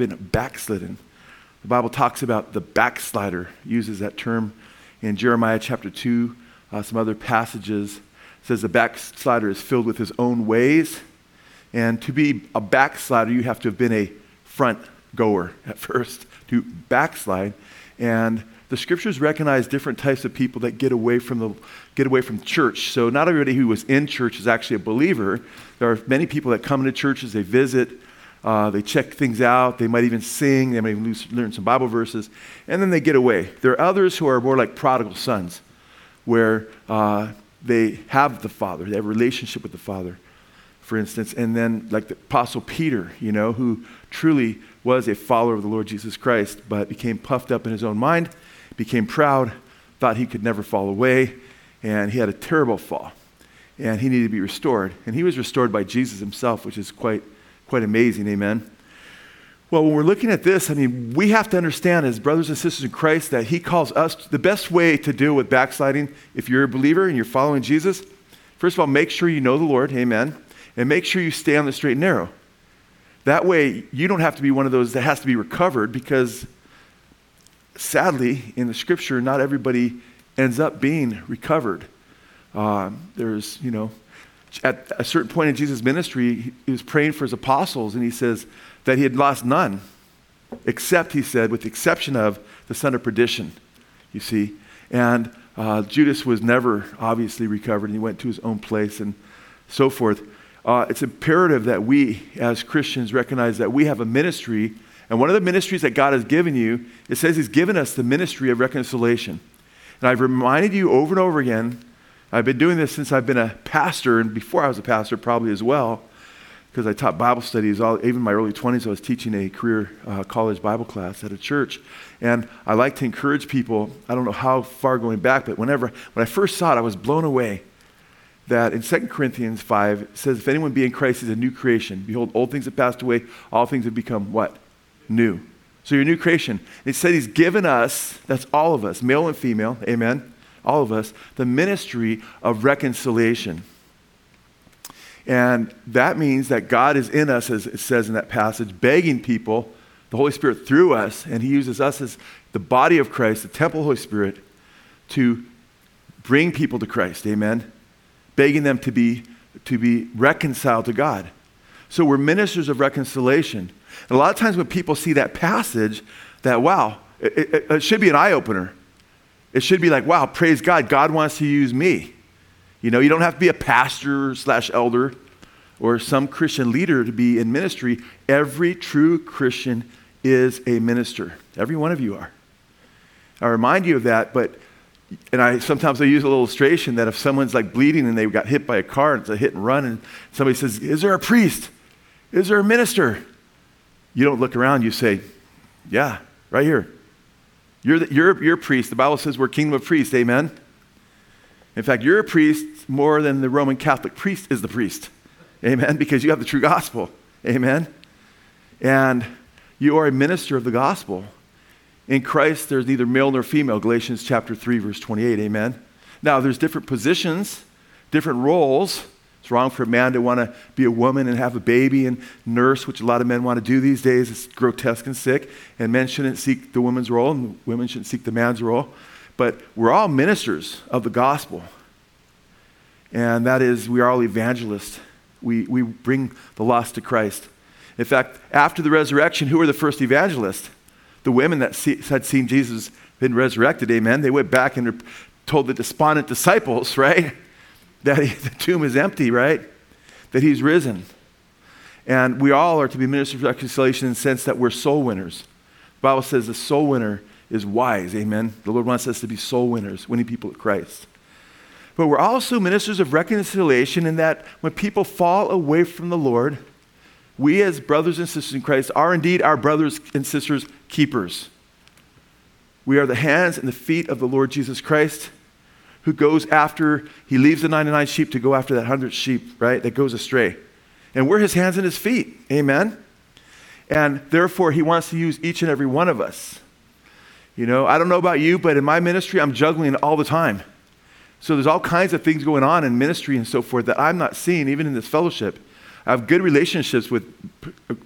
been backslidden. The Bible talks about the backslider, uses that term in Jeremiah chapter 2, uh, some other passages. It says the backslider is filled with his own ways. And to be a backslider, you have to have been a front goer at first to backslide. And the scriptures recognize different types of people that get away from the get away from church. So not everybody who was in church is actually a believer. There are many people that come into churches, they visit, uh, they check things out, they might even sing, they might even learn some Bible verses, and then they get away. There are others who are more like prodigal sons, where uh, they have the Father, they have a relationship with the Father, for instance, and then like the Apostle Peter, you know, who truly was a follower of the Lord Jesus Christ, but became puffed up in his own mind, became proud, thought he could never fall away, and he had a terrible fall. And he needed to be restored. And he was restored by Jesus himself, which is quite, quite amazing. Amen. Well, when we're looking at this, I mean, we have to understand as brothers and sisters in Christ that he calls us the best way to deal with backsliding, if you're a believer and you're following Jesus, first of all, make sure you know the Lord. Amen. And make sure you stay on the straight and narrow. That way, you don't have to be one of those that has to be recovered because sadly, in the scripture, not everybody ends up being recovered. Uh, there's, you know, at a certain point in Jesus' ministry, he was praying for his apostles, and he says that he had lost none, except, he said, with the exception of the son of perdition, you see. And uh, Judas was never obviously recovered, and he went to his own place and so forth. Uh, it's imperative that we, as Christians, recognize that we have a ministry, and one of the ministries that God has given you, it says He's given us the ministry of reconciliation. And I've reminded you over and over again I've been doing this since I've been a pastor, and before I was a pastor, probably as well, because I taught Bible studies. All, even in my early 20s, I was teaching a career uh, college Bible class at a church. And I like to encourage people, I don't know how far going back, but whenever, when I first saw it, I was blown away that in 2 Corinthians 5, it says, If anyone be in Christ, is a new creation. Behold, old things have passed away, all things have become what? New. So you're a new creation. It said he's given us, that's all of us, male and female, amen all of us, the ministry of reconciliation. And that means that God is in us, as it says in that passage, begging people, the Holy Spirit through us, and He uses us as the body of Christ, the temple of the Holy Spirit, to bring people to Christ. Amen. Begging them to be, to be reconciled to God. So we're ministers of reconciliation. And a lot of times when people see that passage, that wow, it, it, it should be an eye opener. It should be like, wow, praise God, God wants to use me. You know, you don't have to be a pastor slash elder or some Christian leader to be in ministry. Every true Christian is a minister. Every one of you are. I remind you of that, but and I sometimes I use a little illustration that if someone's like bleeding and they got hit by a car and it's a hit and run, and somebody says, Is there a priest? Is there a minister? You don't look around, you say, Yeah, right here. You're, the, you're, you're a priest. The Bible says we're kingdom of priests. Amen? In fact, you're a priest more than the Roman Catholic priest is the priest. Amen? Because you have the true gospel. Amen? And you are a minister of the gospel. In Christ, there's neither male nor female. Galatians chapter 3, verse 28. Amen? Now, there's different positions, different roles it's wrong for a man to want to be a woman and have a baby and nurse, which a lot of men want to do these days. It's grotesque and sick. And men shouldn't seek the woman's role, and women shouldn't seek the man's role. But we're all ministers of the gospel. And that is, we are all evangelists. We, we bring the lost to Christ. In fact, after the resurrection, who were the first evangelists? The women that see, had seen Jesus been resurrected, amen. They went back and told the despondent disciples, right? That he, the tomb is empty, right? That he's risen. And we all are to be ministers of reconciliation in the sense that we're soul winners. The Bible says the soul winner is wise. Amen. The Lord wants us to be soul winners, winning people to Christ. But we're also ministers of reconciliation in that when people fall away from the Lord, we as brothers and sisters in Christ are indeed our brothers and sisters' keepers. We are the hands and the feet of the Lord Jesus Christ who goes after, he leaves the 99 sheep to go after that 100 sheep, right, that goes astray. And we're his hands and his feet. Amen? And therefore, he wants to use each and every one of us. You know, I don't know about you, but in my ministry, I'm juggling all the time. So there's all kinds of things going on in ministry and so forth that I'm not seeing, even in this fellowship. I have good relationships with,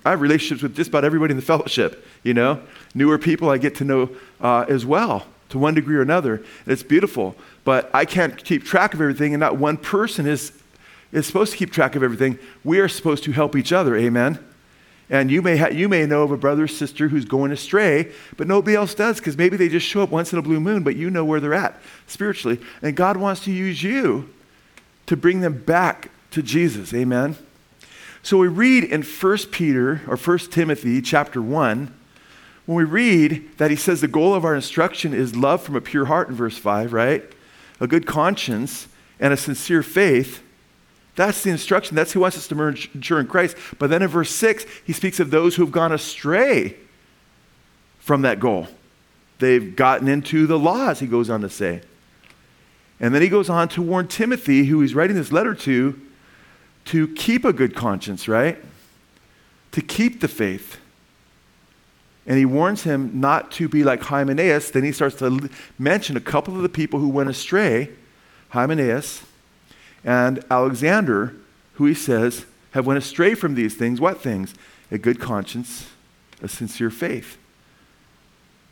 I have relationships with just about everybody in the fellowship, you know? Newer people I get to know uh, as well to one degree or another. It's beautiful. But I can't keep track of everything, and not one person is, is supposed to keep track of everything. We are supposed to help each other. Amen? And you may, ha- you may know of a brother or sister who's going astray, but nobody else does because maybe they just show up once in a blue moon, but you know where they're at spiritually. And God wants to use you to bring them back to Jesus. Amen? So we read in 1 Peter or 1 Timothy chapter 1, when we read that he says the goal of our instruction is love from a pure heart in verse 5, right? A good conscience and a sincere faith. That's the instruction. That's who wants us to mature in Christ. But then in verse 6, he speaks of those who have gone astray from that goal. They've gotten into the laws, he goes on to say. And then he goes on to warn Timothy, who he's writing this letter to, to keep a good conscience, right? To keep the faith. And he warns him not to be like Hymenaeus. Then he starts to mention a couple of the people who went astray Hymenaeus and Alexander, who he says have went astray from these things. What things? A good conscience, a sincere faith.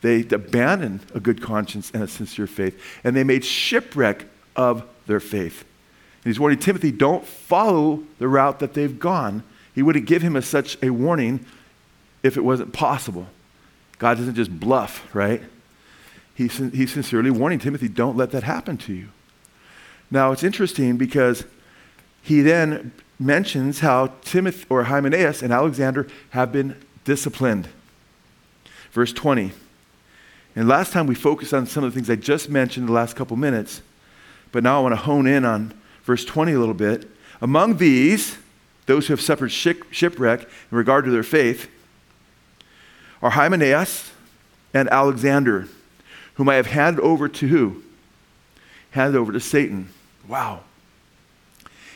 They abandoned a good conscience and a sincere faith, and they made shipwreck of their faith. And he's warning Timothy, don't follow the route that they've gone. He wouldn't give him a, such a warning if it wasn't possible. God doesn't just bluff, right? He's, he's sincerely warning Timothy, don't let that happen to you. Now, it's interesting because he then mentions how Timothy or Hymenaeus and Alexander have been disciplined. Verse 20. And last time we focused on some of the things I just mentioned in the last couple minutes, but now I want to hone in on verse 20 a little bit. Among these, those who have suffered shipwreck in regard to their faith, are Hymenaeus and Alexander, whom I have handed over to who? Handed over to Satan. Wow.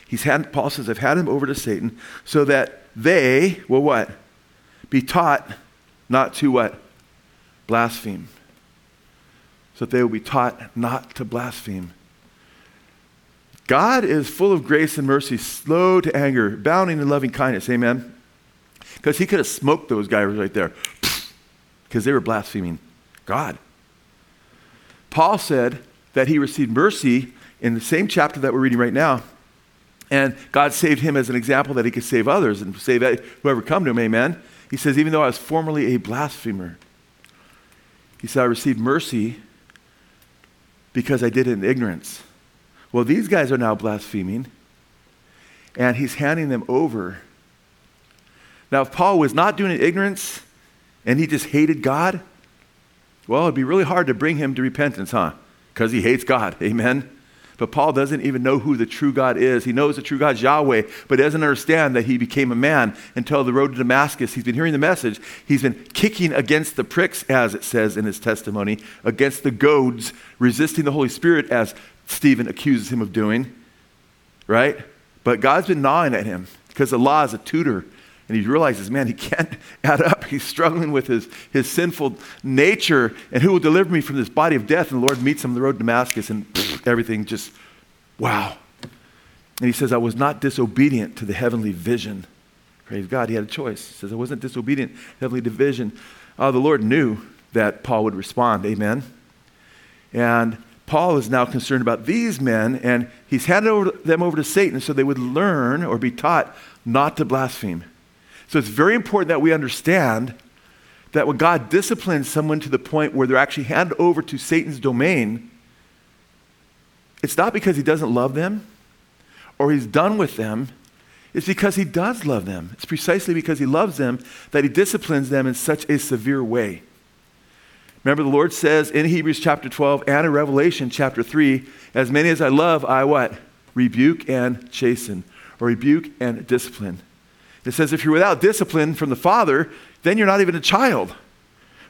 He's had, Paul says, I've had him over to Satan so that they will what? Be taught not to what? Blaspheme. So that they will be taught not to blaspheme. God is full of grace and mercy, slow to anger, bounding in loving kindness. Amen. Because he could have smoked those guys right there because they were blaspheming God. Paul said that he received mercy in the same chapter that we're reading right now. And God saved him as an example that he could save others and save whoever come to him. Amen. He says, even though I was formerly a blasphemer, he said, I received mercy because I did it in ignorance. Well, these guys are now blaspheming, and he's handing them over. Now, if Paul was not doing it in ignorance and he just hated God, well, it'd be really hard to bring him to repentance, huh? Because he hates God. Amen. But Paul doesn't even know who the true God is. He knows the true God is Yahweh, but doesn't understand that he became a man until the road to Damascus. He's been hearing the message. He's been kicking against the pricks, as it says in his testimony, against the goads, resisting the Holy Spirit, as Stephen accuses him of doing, right? But God's been gnawing at him because the law is a tutor. And he realizes, man, he can't add up. He's struggling with his, his sinful nature. And who will deliver me from this body of death? And the Lord meets him on the road to Damascus, and pfft, everything just, wow. And he says, I was not disobedient to the heavenly vision. Praise God, he had a choice. He says, I wasn't disobedient to heavenly division. Uh, the Lord knew that Paul would respond. Amen. And Paul is now concerned about these men, and he's handed over, them over to Satan so they would learn or be taught not to blaspheme. So it's very important that we understand that when God disciplines someone to the point where they're actually handed over to Satan's domain, it's not because he doesn't love them or he's done with them. It's because he does love them. It's precisely because he loves them that he disciplines them in such a severe way. Remember, the Lord says in Hebrews chapter 12 and in Revelation chapter 3, as many as I love, I what? Rebuke and chasten, or rebuke and discipline. It says if you're without discipline from the Father, then you're not even a child.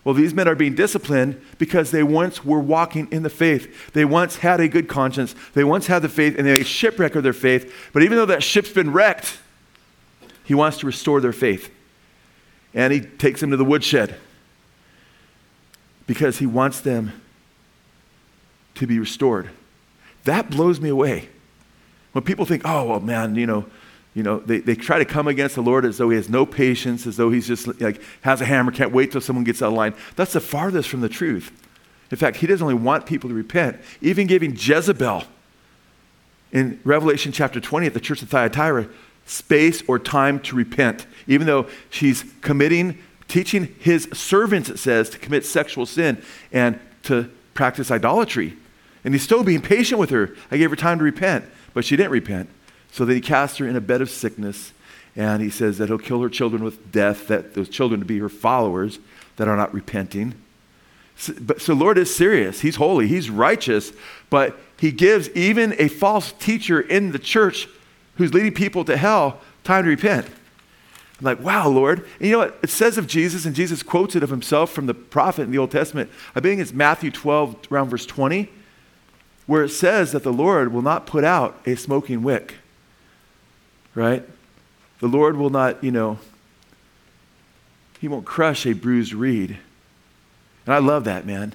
Well, these men are being disciplined because they once were walking in the faith. They once had a good conscience. They once had the faith, and they shipwreck of their faith. But even though that ship's been wrecked, he wants to restore their faith. And he takes them to the woodshed because he wants them to be restored. That blows me away. When people think, oh, well, man, you know, You know, they, they try to come against the Lord as though he has no patience, as though he's just like has a hammer, can't wait till someone gets out of line. That's the farthest from the truth. In fact, he doesn't only want people to repent, even giving Jezebel in Revelation chapter 20 at the church of Thyatira space or time to repent, even though she's committing, teaching his servants, it says, to commit sexual sin and to practice idolatry. And he's still being patient with her. I gave her time to repent, but she didn't repent. So then he casts her in a bed of sickness, and he says that he'll kill her children with death, that those children to be her followers that are not repenting. So, but, so Lord is serious. He's holy. He's righteous. But he gives even a false teacher in the church who's leading people to hell time to repent. I'm like, wow, Lord. And you know what? It says of Jesus, and Jesus quotes it of himself from the prophet in the Old Testament. I think it's Matthew 12, around verse 20, where it says that the Lord will not put out a smoking wick right? The Lord will not, you know, He won't crush a bruised reed. And I love that, man.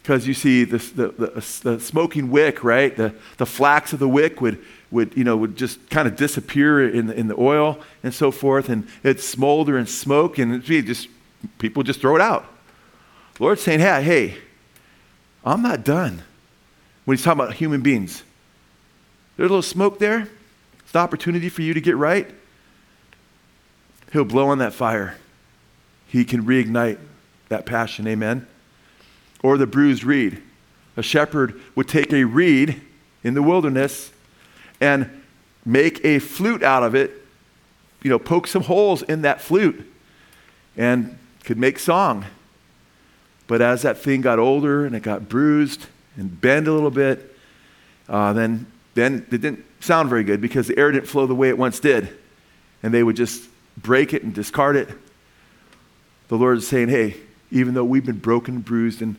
Because you see, the, the, the, the, smoking wick, right? The, the flax of the wick would, would, you know, would just kind of disappear in the, in the oil and so forth, and it'd smolder and smoke, and gee, just, people just throw it out. The Lord's saying, hey, hey, I'm not done. When he's talking about human beings, there's a little smoke there. It's the opportunity for you to get right. He'll blow on that fire. He can reignite that passion. Amen. Or the bruised reed. A shepherd would take a reed in the wilderness and make a flute out of it, you know, poke some holes in that flute and could make song. But as that thing got older and it got bruised and bent a little bit, uh, then, then it didn't sound very good because the air didn't flow the way it once did. And they would just break it and discard it. The Lord is saying, hey, even though we've been broken bruised and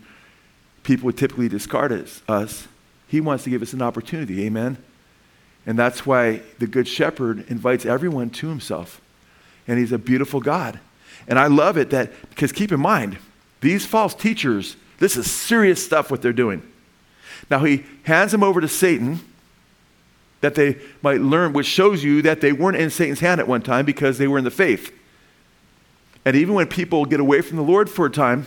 people would typically discard us, He wants to give us an opportunity. Amen? And that's why the Good Shepherd invites everyone to Himself. And He's a beautiful God. And I love it that, because keep in mind, these false teachers, this is serious stuff what they're doing. Now, He hands them over to Satan that they might learn, which shows you that they weren't in Satan's hand at one time because they were in the faith. And even when people get away from the Lord for a time,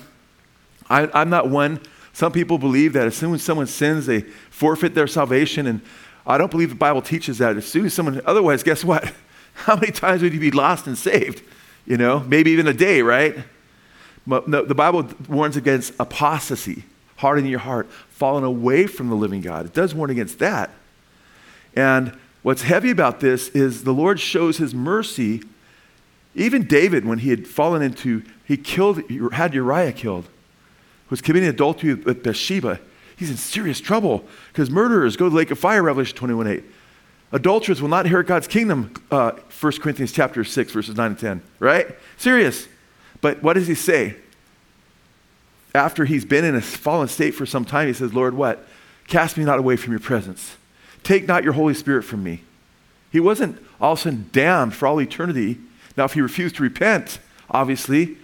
I, I'm not one. Some people believe that as soon as someone sins, they forfeit their salvation. And I don't believe the Bible teaches that. As soon as someone, otherwise, guess what? How many times would you be lost and saved? You know, maybe even a day, right? But no, the Bible warns against apostasy, hardening your heart, falling away from the living God. It does warn against that. And what's heavy about this is the Lord shows his mercy. Even David, when he had fallen into, he killed, had Uriah killed, was committing adultery with Bathsheba. He's in serious trouble because murderers go to the lake of fire, Revelation 21 8. Adulterers will not inherit God's kingdom, uh, 1 Corinthians chapter 6, verses 9 and 10, right? Serious. But what does he say? After he's been in a fallen state for some time, he says, Lord, what? Cast me not away from your presence. Take not your Holy Spirit from me. He wasn't all of a sudden damned for all eternity. Now, if he refused to repent, obviously,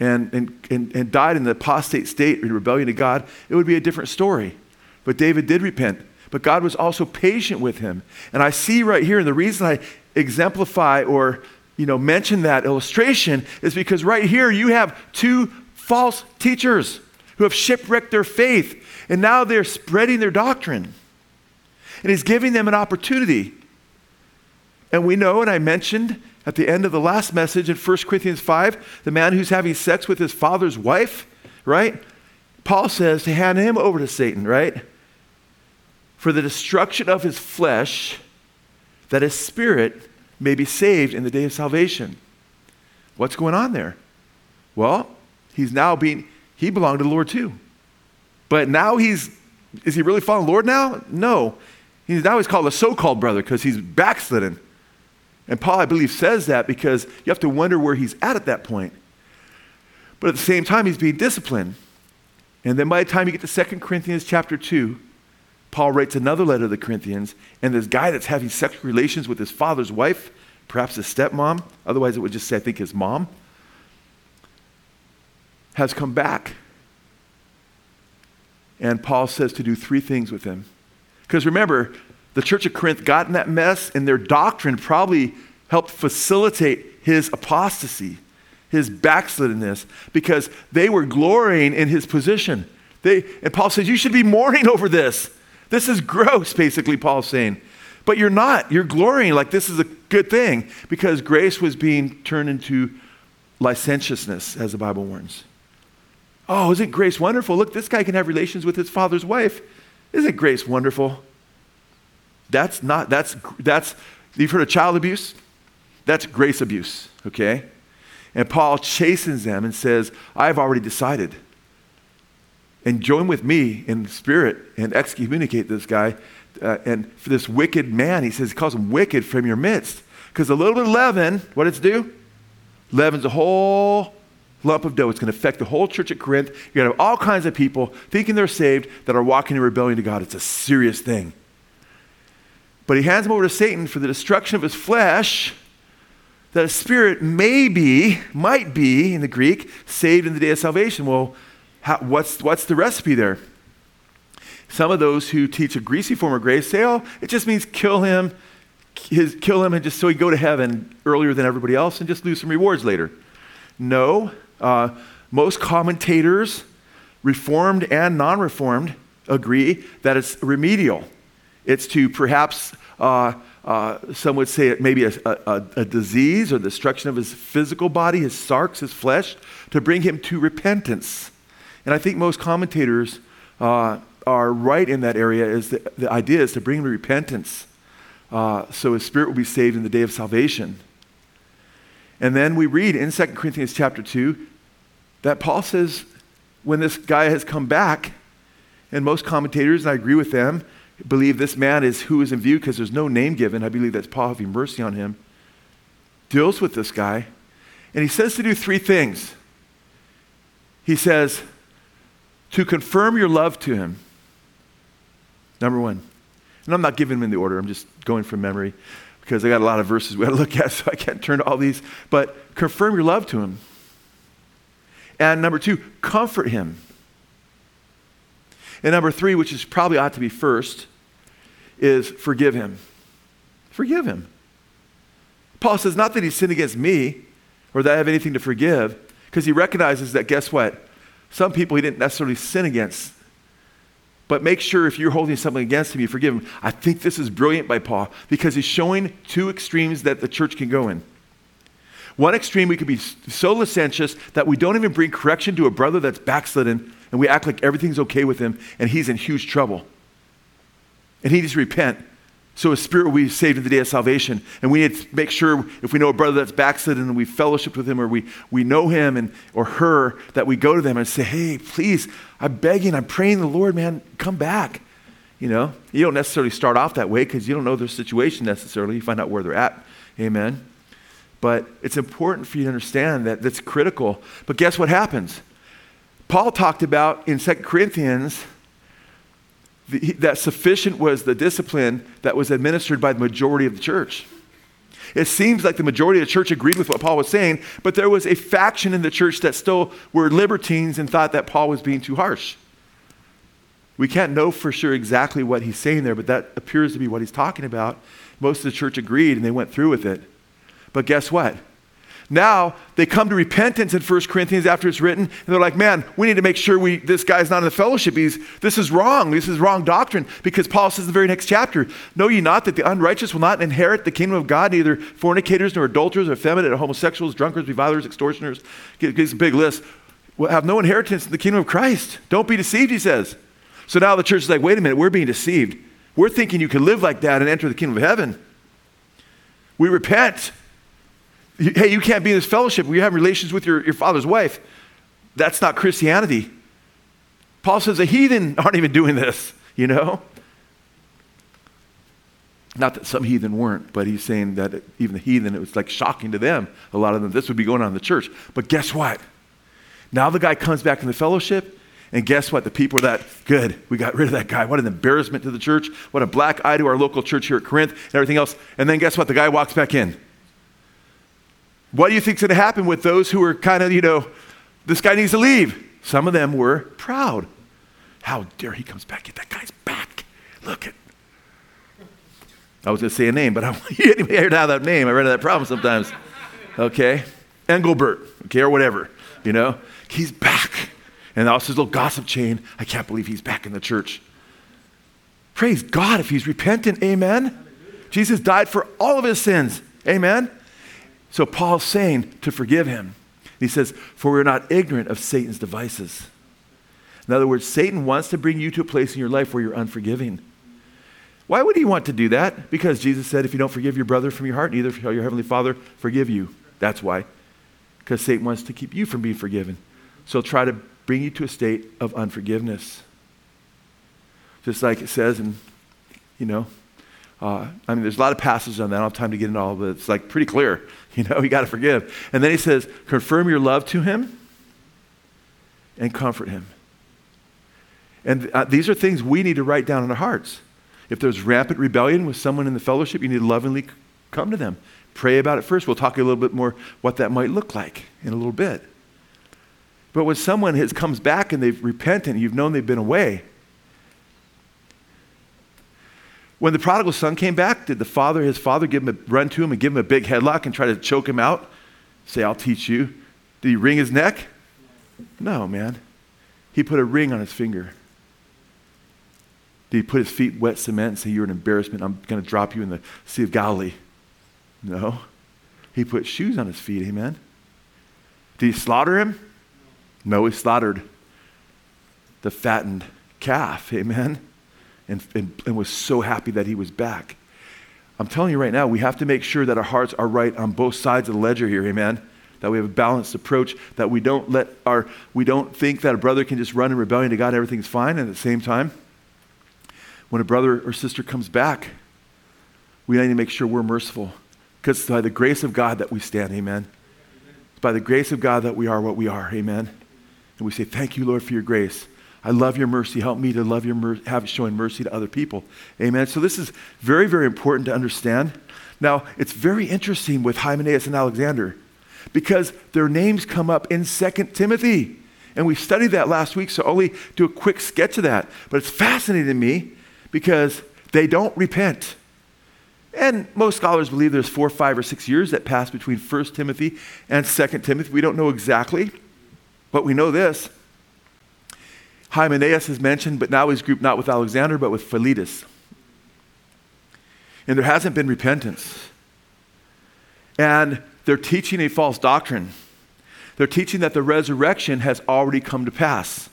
and, and, and, and died in the apostate state in rebellion to God, it would be a different story. But David did repent. But God was also patient with him. And I see right here, and the reason I exemplify or you know, mention that illustration is because right here you have two false teachers who have shipwrecked their faith, and now they're spreading their doctrine. And he's giving them an opportunity. And we know, and I mentioned at the end of the last message in 1 Corinthians 5, the man who's having sex with his father's wife, right? Paul says to hand him over to Satan, right? For the destruction of his flesh, that his spirit may be saved in the day of salvation. What's going on there? Well, he's now being, he belonged to the Lord too. But now he's, is he really following the Lord now? No. He's now he's called a so-called brother because he's backslidden. And Paul, I believe, says that because you have to wonder where he's at at that point. But at the same time, he's being disciplined. And then by the time you get to 2 Corinthians chapter 2, Paul writes another letter to the Corinthians, and this guy that's having sexual relations with his father's wife, perhaps his stepmom, otherwise it would just say, I think, his mom, has come back. And Paul says to do three things with him. Because remember, the church of Corinth got in that mess, and their doctrine probably helped facilitate his apostasy, his backsliddenness, because they were glorying in his position. They, and Paul says, You should be mourning over this. This is gross, basically, Paul's saying. But you're not. You're glorying like this is a good thing because grace was being turned into licentiousness, as the Bible warns. Oh, isn't grace wonderful? Look, this guy can have relations with his father's wife. Isn't grace wonderful? That's not, that's, that's, you've heard of child abuse? That's grace abuse, okay? And Paul chastens them and says, I've already decided. And join with me in spirit and excommunicate this guy. Uh, and for this wicked man, he says, he calls him wicked from your midst. Because a little bit of leaven, what does it do? Leaven's a whole lump of dough. It's going to affect the whole church at Corinth. You're going to have all kinds of people thinking they're saved that are walking in rebellion to God. It's a serious thing. But he hands him over to Satan for the destruction of his flesh, that a spirit may be, might be in the Greek, saved in the day of salvation. Well, how, what's, what's the recipe there? Some of those who teach a greasy form of grace say, oh, it just means kill him, his, kill him, and just so he go to heaven earlier than everybody else and just lose some rewards later. No, uh, most commentators, reformed and non reformed, agree that it's remedial. It's to perhaps, uh, uh, some would say it maybe a, a, a, disease or the destruction of his physical body, his sarx, his flesh, to bring him to repentance. And I think most commentators uh, are right in that area. Is the, the idea is to bring him to repentance, uh, so his spirit will be saved in the day of salvation. And then we read in 2 Corinthians chapter 2 that Paul says when this guy has come back, and most commentators, and I agree with them, believe this man is who is in view because there's no name given. I believe that's Paul having mercy on him. Deals with this guy. And he says to do three things. He says, to confirm your love to him. Number one. And I'm not giving them in the order, I'm just going from memory because I got a lot of verses we got to look at, so I can't turn to all these. But confirm your love to him. And number two, comfort him. And number three, which is probably ought to be first, is forgive him. Forgive him. Paul says, not that he sinned against me or that I have anything to forgive, because he recognizes that, guess what? Some people he didn't necessarily sin against. But make sure if you're holding something against him, you forgive him. I think this is brilliant by Paul because he's showing two extremes that the church can go in. One extreme, we could be so licentious that we don't even bring correction to a brother that's backslidden and we act like everything's okay with him and he's in huge trouble. And he needs to repent so his spirit will be saved in the day of salvation. And we need to make sure if we know a brother that's backslidden and we fellowship with him or we, we know him and, or her, that we go to them and say, hey, please, I'm begging, I'm praying the Lord, man, come back. You know, you don't necessarily start off that way because you don't know their situation necessarily. You find out where they're at. Amen. But it's important for you to understand that that's critical. But guess what happens? Paul talked about in 2 Corinthians the, that sufficient was the discipline that was administered by the majority of the church. It seems like the majority of the church agreed with what Paul was saying, but there was a faction in the church that still were libertines and thought that Paul was being too harsh. We can't know for sure exactly what he's saying there, but that appears to be what he's talking about. Most of the church agreed and they went through with it. But guess what? Now they come to repentance in 1 Corinthians after it's written, and they're like, man, we need to make sure we, this guy's not in the fellowship. He's, this is wrong. This is wrong doctrine. Because Paul says in the very next chapter, Know ye not that the unrighteous will not inherit the kingdom of God, neither fornicators, nor adulterers, or effeminate, or homosexuals, drunkards, revilers, extortioners. Gives a big list. Will have no inheritance in the kingdom of Christ. Don't be deceived, he says. So now the church is like, wait a minute, we're being deceived. We're thinking you can live like that and enter the kingdom of heaven. We repent. Hey, you can't be in this fellowship. We have relations with your, your father's wife. That's not Christianity. Paul says the heathen aren't even doing this, you know? Not that some heathen weren't, but he's saying that even the heathen, it was like shocking to them. A lot of them, this would be going on in the church. But guess what? Now the guy comes back in the fellowship, and guess what? The people are that good. We got rid of that guy. What an embarrassment to the church. What a black eye to our local church here at Corinth and everything else. And then guess what? The guy walks back in. What do you think's going to happen with those who are kind of, you know, this guy needs to leave? Some of them were proud. How dare he comes back? Get that guy's back. Look at. I was going to say a name, but I want you to hear that name. I run into that problem sometimes. Okay? Engelbert, okay, or whatever, you know? He's back. And also his little gossip chain. I can't believe he's back in the church. Praise God if he's repentant. Amen. Jesus died for all of his sins. Amen. So Paul's saying to forgive him. He says, For we're not ignorant of Satan's devices. In other words, Satan wants to bring you to a place in your life where you're unforgiving. Why would he want to do that? Because Jesus said, if you don't forgive your brother from your heart, neither shall your heavenly Father forgive you. That's why. Because Satan wants to keep you from being forgiven. So he'll try to bring you to a state of unforgiveness. Just like it says in, you know, uh, I mean, there's a lot of passages on that. I don't have time to get into all, but it's like pretty clear. You know, you got to forgive. And then he says, confirm your love to him and comfort him. And uh, these are things we need to write down in our hearts. If there's rampant rebellion with someone in the fellowship, you need to lovingly come to them. Pray about it first. We'll talk a little bit more what that might look like in a little bit. But when someone has comes back and they've repented, you've known they've been away, When the prodigal son came back, did the father, his father, give him a run to him and give him a big headlock and try to choke him out? Say, I'll teach you. Did he wring his neck? No, man. He put a ring on his finger. Did he put his feet wet cement and say, You're an embarrassment. I'm going to drop you in the Sea of Galilee? No. He put shoes on his feet. Amen. Did he slaughter him? No, he slaughtered the fattened calf. Amen and, and, and was so happy that he was back. I'm telling you right now, we have to make sure that our hearts are right on both sides of the ledger here, amen? That we have a balanced approach, that we don't let our, we don't think that a brother can just run in rebellion to God, everything's fine, and at the same time, when a brother or sister comes back, we need to make sure we're merciful. Because it's by the grace of God that we stand, amen? It's by the grace of God that we are what we are, amen? And we say, Thank you, Lord, for your grace. I love your mercy. Help me to love your mercy, have showing mercy to other people. Amen. So this is very, very important to understand. Now, it's very interesting with Hymenaeus and Alexander because their names come up in 2 Timothy. And we studied that last week, so only do a quick sketch of that. But it's fascinating to me because they don't repent. And most scholars believe there's four, five, or six years that pass between 1 Timothy and 2 Timothy. We don't know exactly, but we know this Hymenaeus is mentioned, but now he's grouped not with Alexander, but with Philetus. And there hasn't been repentance. And they're teaching a false doctrine. They're teaching that the resurrection has already come to pass.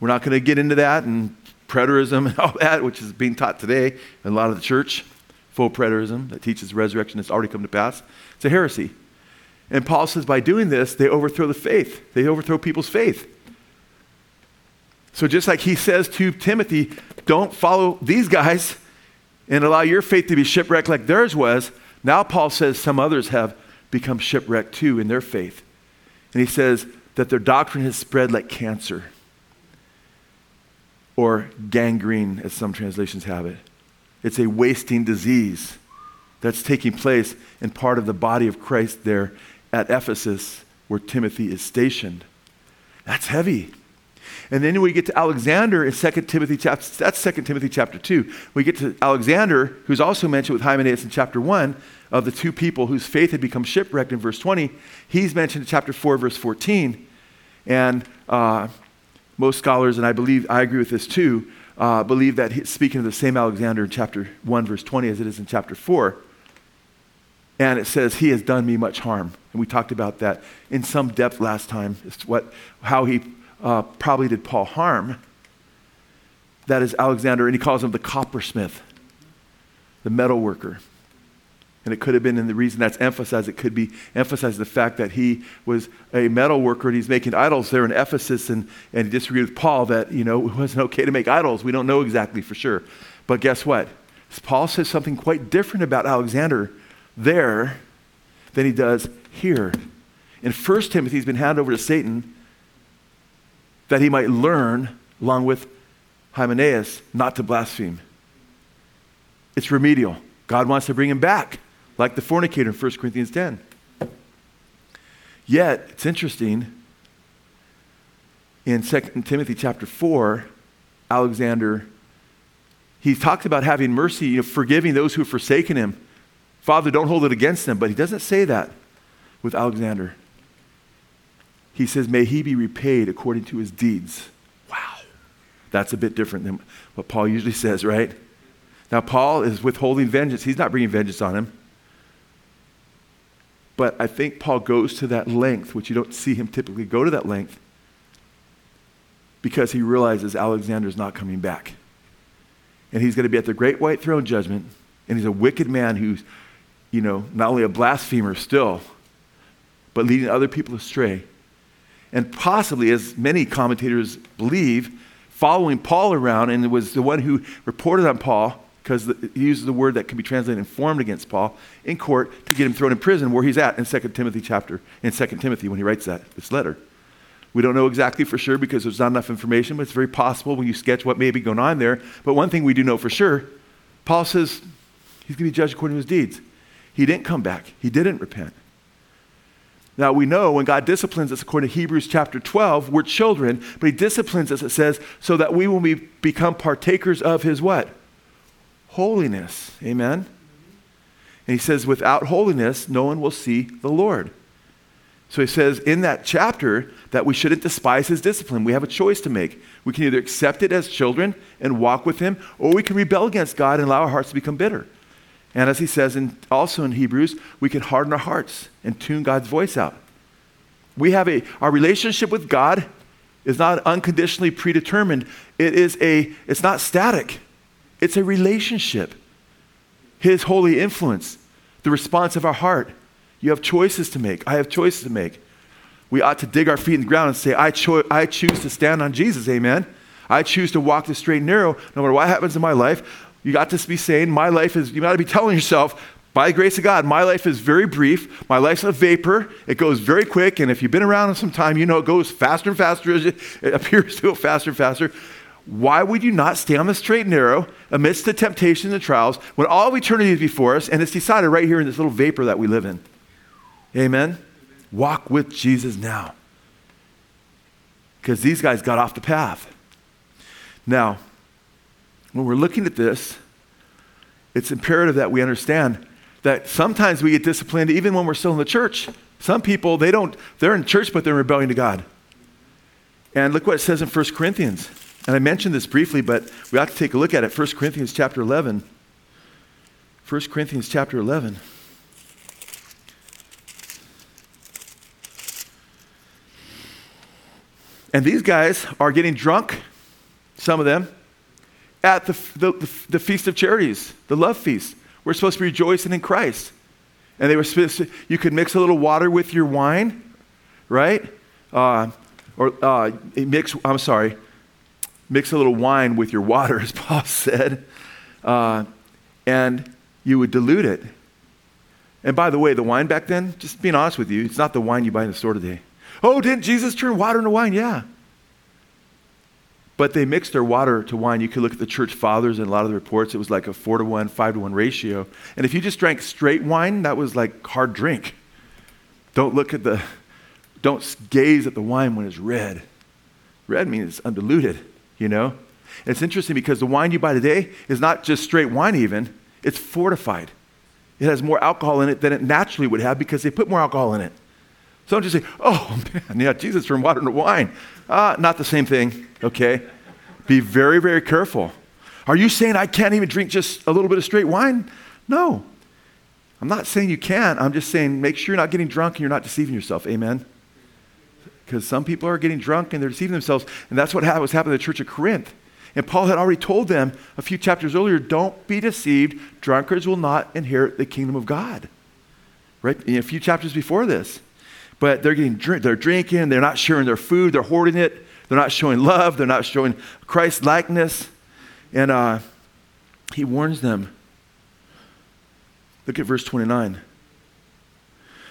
We're not going to get into that and preterism and all that, which is being taught today in a lot of the church. Full preterism that teaches the resurrection has already come to pass. It's a heresy. And Paul says by doing this, they overthrow the faith, they overthrow people's faith. So, just like he says to Timothy, don't follow these guys and allow your faith to be shipwrecked like theirs was, now Paul says some others have become shipwrecked too in their faith. And he says that their doctrine has spread like cancer or gangrene, as some translations have it. It's a wasting disease that's taking place in part of the body of Christ there at Ephesus, where Timothy is stationed. That's heavy. And then we get to Alexander in 2 Timothy chapter, that's 2 Timothy chapter 2. We get to Alexander, who's also mentioned with Hymenaeus in chapter 1, of the two people whose faith had become shipwrecked in verse 20. He's mentioned in chapter 4, verse 14. And uh, most scholars, and I believe, I agree with this too, uh, believe that he's speaking of the same Alexander in chapter 1, verse 20, as it is in chapter 4. And it says, He has done me much harm. And we talked about that in some depth last time, what, how he uh, probably did Paul harm. That is Alexander, and he calls him the coppersmith, the metal worker. And it could have been, and the reason that's emphasized, it could be emphasized the fact that he was a metal worker and he's making idols there in Ephesus, and, and he disagreed with Paul that, you know, it wasn't okay to make idols. We don't know exactly for sure. But guess what? Paul says something quite different about Alexander there than he does here. In 1 Timothy, he's been handed over to Satan that he might learn, along with Hymenaeus, not to blaspheme. It's remedial. God wants to bring him back, like the fornicator in 1 Corinthians 10. Yet, it's interesting, in 2 Timothy chapter 4, Alexander he talks about having mercy, you know, forgiving those who have forsaken him. Father, don't hold it against them. But he doesn't say that with Alexander. He says, May he be repaid according to his deeds. Wow. That's a bit different than what Paul usually says, right? Now, Paul is withholding vengeance. He's not bringing vengeance on him. But I think Paul goes to that length, which you don't see him typically go to that length, because he realizes Alexander's not coming back. And he's going to be at the great white throne judgment, and he's a wicked man who's, you know, not only a blasphemer still, but leading other people astray. And possibly, as many commentators believe, following Paul around and was the one who reported on Paul because he uses the word that can be translated informed against Paul in court to get him thrown in prison where he's at in 2 Timothy chapter, in 2 Timothy when he writes that, this letter. We don't know exactly for sure because there's not enough information, but it's very possible when you sketch what may be going on there. But one thing we do know for sure, Paul says he's going to be judged according to his deeds. He didn't come back. He didn't repent. Now we know when God disciplines us according to Hebrews chapter 12, we're children, but he disciplines us, it says, so that we will be, become partakers of his what? holiness. Amen? And he says, without holiness, no one will see the Lord. So he says in that chapter that we shouldn't despise his discipline. We have a choice to make. We can either accept it as children and walk with him, or we can rebel against God and allow our hearts to become bitter. And as he says in, also in Hebrews, we can harden our hearts and tune God's voice out. We have a, our relationship with God is not unconditionally predetermined. It is a, it's not static. It's a relationship. His holy influence, the response of our heart. You have choices to make. I have choices to make. We ought to dig our feet in the ground and say, I, cho- I choose to stand on Jesus. Amen. I choose to walk the straight and narrow no matter what happens in my life. You got to be saying, my life is, you got to be telling yourself, by the grace of God, my life is very brief. My life's a vapor. It goes very quick. And if you've been around some time, you know it goes faster and faster as it, appears to go faster and faster. Why would you not stay on the straight and narrow amidst the temptations and trials when all of eternity is before us and it's decided right here in this little vapor that we live in? Amen? Walk with Jesus now. Because these guys got off the path. Now, when we're looking at this, it's imperative that we understand that sometimes we get disciplined even when we're still in the church. Some people, they don't, they're in church, but they're rebelling to God. And look what it says in 1 Corinthians. And I mentioned this briefly, but we ought to take a look at it. 1 Corinthians chapter 11. 1 Corinthians chapter 11. And these guys are getting drunk, some of them, at the, the, the, Feast of Charities, the love feast. We're supposed to be rejoicing in Christ. And they were supposed to, you could mix a little water with your wine, right? Uh, or uh, mix, I'm sorry, mix a little wine with your water, as Paul said, uh, and you would dilute it. And by the way, the wine back then, just being honest with you, it's not the wine you buy in the store today. Oh, didn't Jesus turn water into wine? Yeah. But they mixed their water to wine. You could look at the church fathers and a lot of the reports. It was like a four to one, five to one ratio. And if you just drank straight wine, that was like hard drink. Don't look at the, don't gaze at the wine when it's red. Red means it's undiluted you know? And it's interesting because the wine you buy today is not just straight wine, even, it's fortified. It has more alcohol in it than it naturally would have because they put more alcohol in it. So don't just say, oh man, yeah, Jesus turned water into wine. Uh, not the same thing, okay? Be very, very careful. Are you saying I can't even drink just a little bit of straight wine? No. I'm not saying you can't. I'm just saying make sure you're not getting drunk and you're not deceiving yourself. Amen? because some people are getting drunk and they're deceiving themselves. And that's what was happening in the church of Corinth. And Paul had already told them a few chapters earlier don't be deceived. Drunkards will not inherit the kingdom of God. Right? In a few chapters before this. But they're getting drink, they're drinking, they're not sharing their food, they're hoarding it, they're not showing love, they're not showing Christ likeness. And uh, he warns them. Look at verse 29.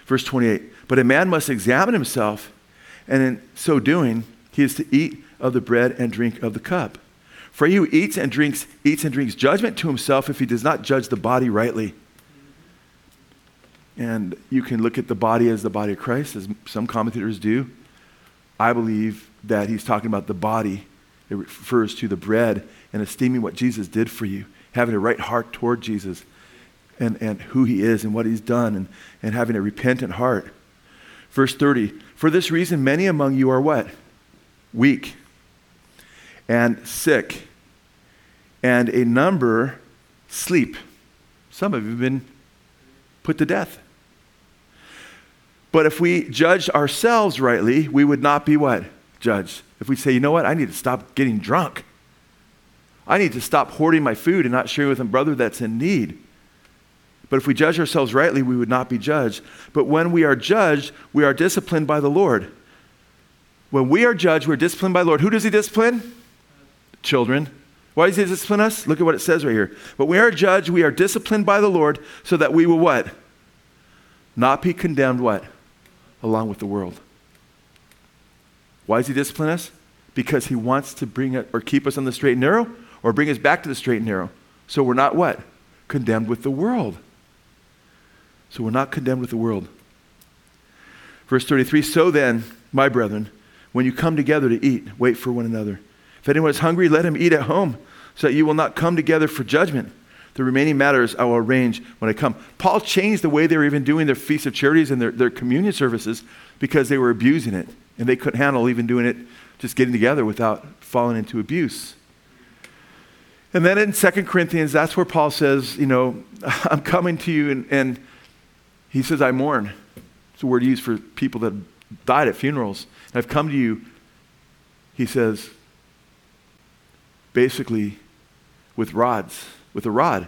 Verse 28. But a man must examine himself and in so doing, he is to eat of the bread and drink of the cup. For he who eats and drinks, eats and drinks judgment to himself if he does not judge the body rightly. And you can look at the body as the body of Christ, as some commentators do. I believe that he's talking about the body It refers to the bread and esteeming what Jesus did for you, having a right heart toward Jesus and, and who he is and what he's done, and, and having a repentant heart. Verse 30 For this reason, many among you are what? Weak and sick, and a number sleep. Some of you have been put to death. But if we judged ourselves rightly, we would not be what? Judged. If we say, you know what, I need to stop getting drunk. I need to stop hoarding my food and not sharing with a brother that's in need. But if we judge ourselves rightly, we would not be judged. But when we are judged, we are disciplined by the Lord. When we are judged, we're disciplined by the Lord. Who does he discipline? Children. Why does he discipline us? Look at what it says right here. But we are judged, we are disciplined by the Lord, so that we will what? Not be condemned what? Along with the world. Why does he discipline us? Because he wants to bring it or keep us on the straight and narrow or bring us back to the straight and narrow. So we're not what? Condemned with the world. So we're not condemned with the world. Verse 33 So then, my brethren, when you come together to eat, wait for one another. If anyone is hungry, let him eat at home, so that you will not come together for judgment. The remaining matters I will arrange when I come. Paul changed the way they were even doing their feasts of Charities and their, their communion services because they were abusing it. And they couldn't handle even doing it, just getting together without falling into abuse. And then in 2 Corinthians, that's where Paul says, you know, I'm coming to you, and, and he says, I mourn. It's a word used for people that died at funerals. And I've come to you, he says, basically with rods, with a rod.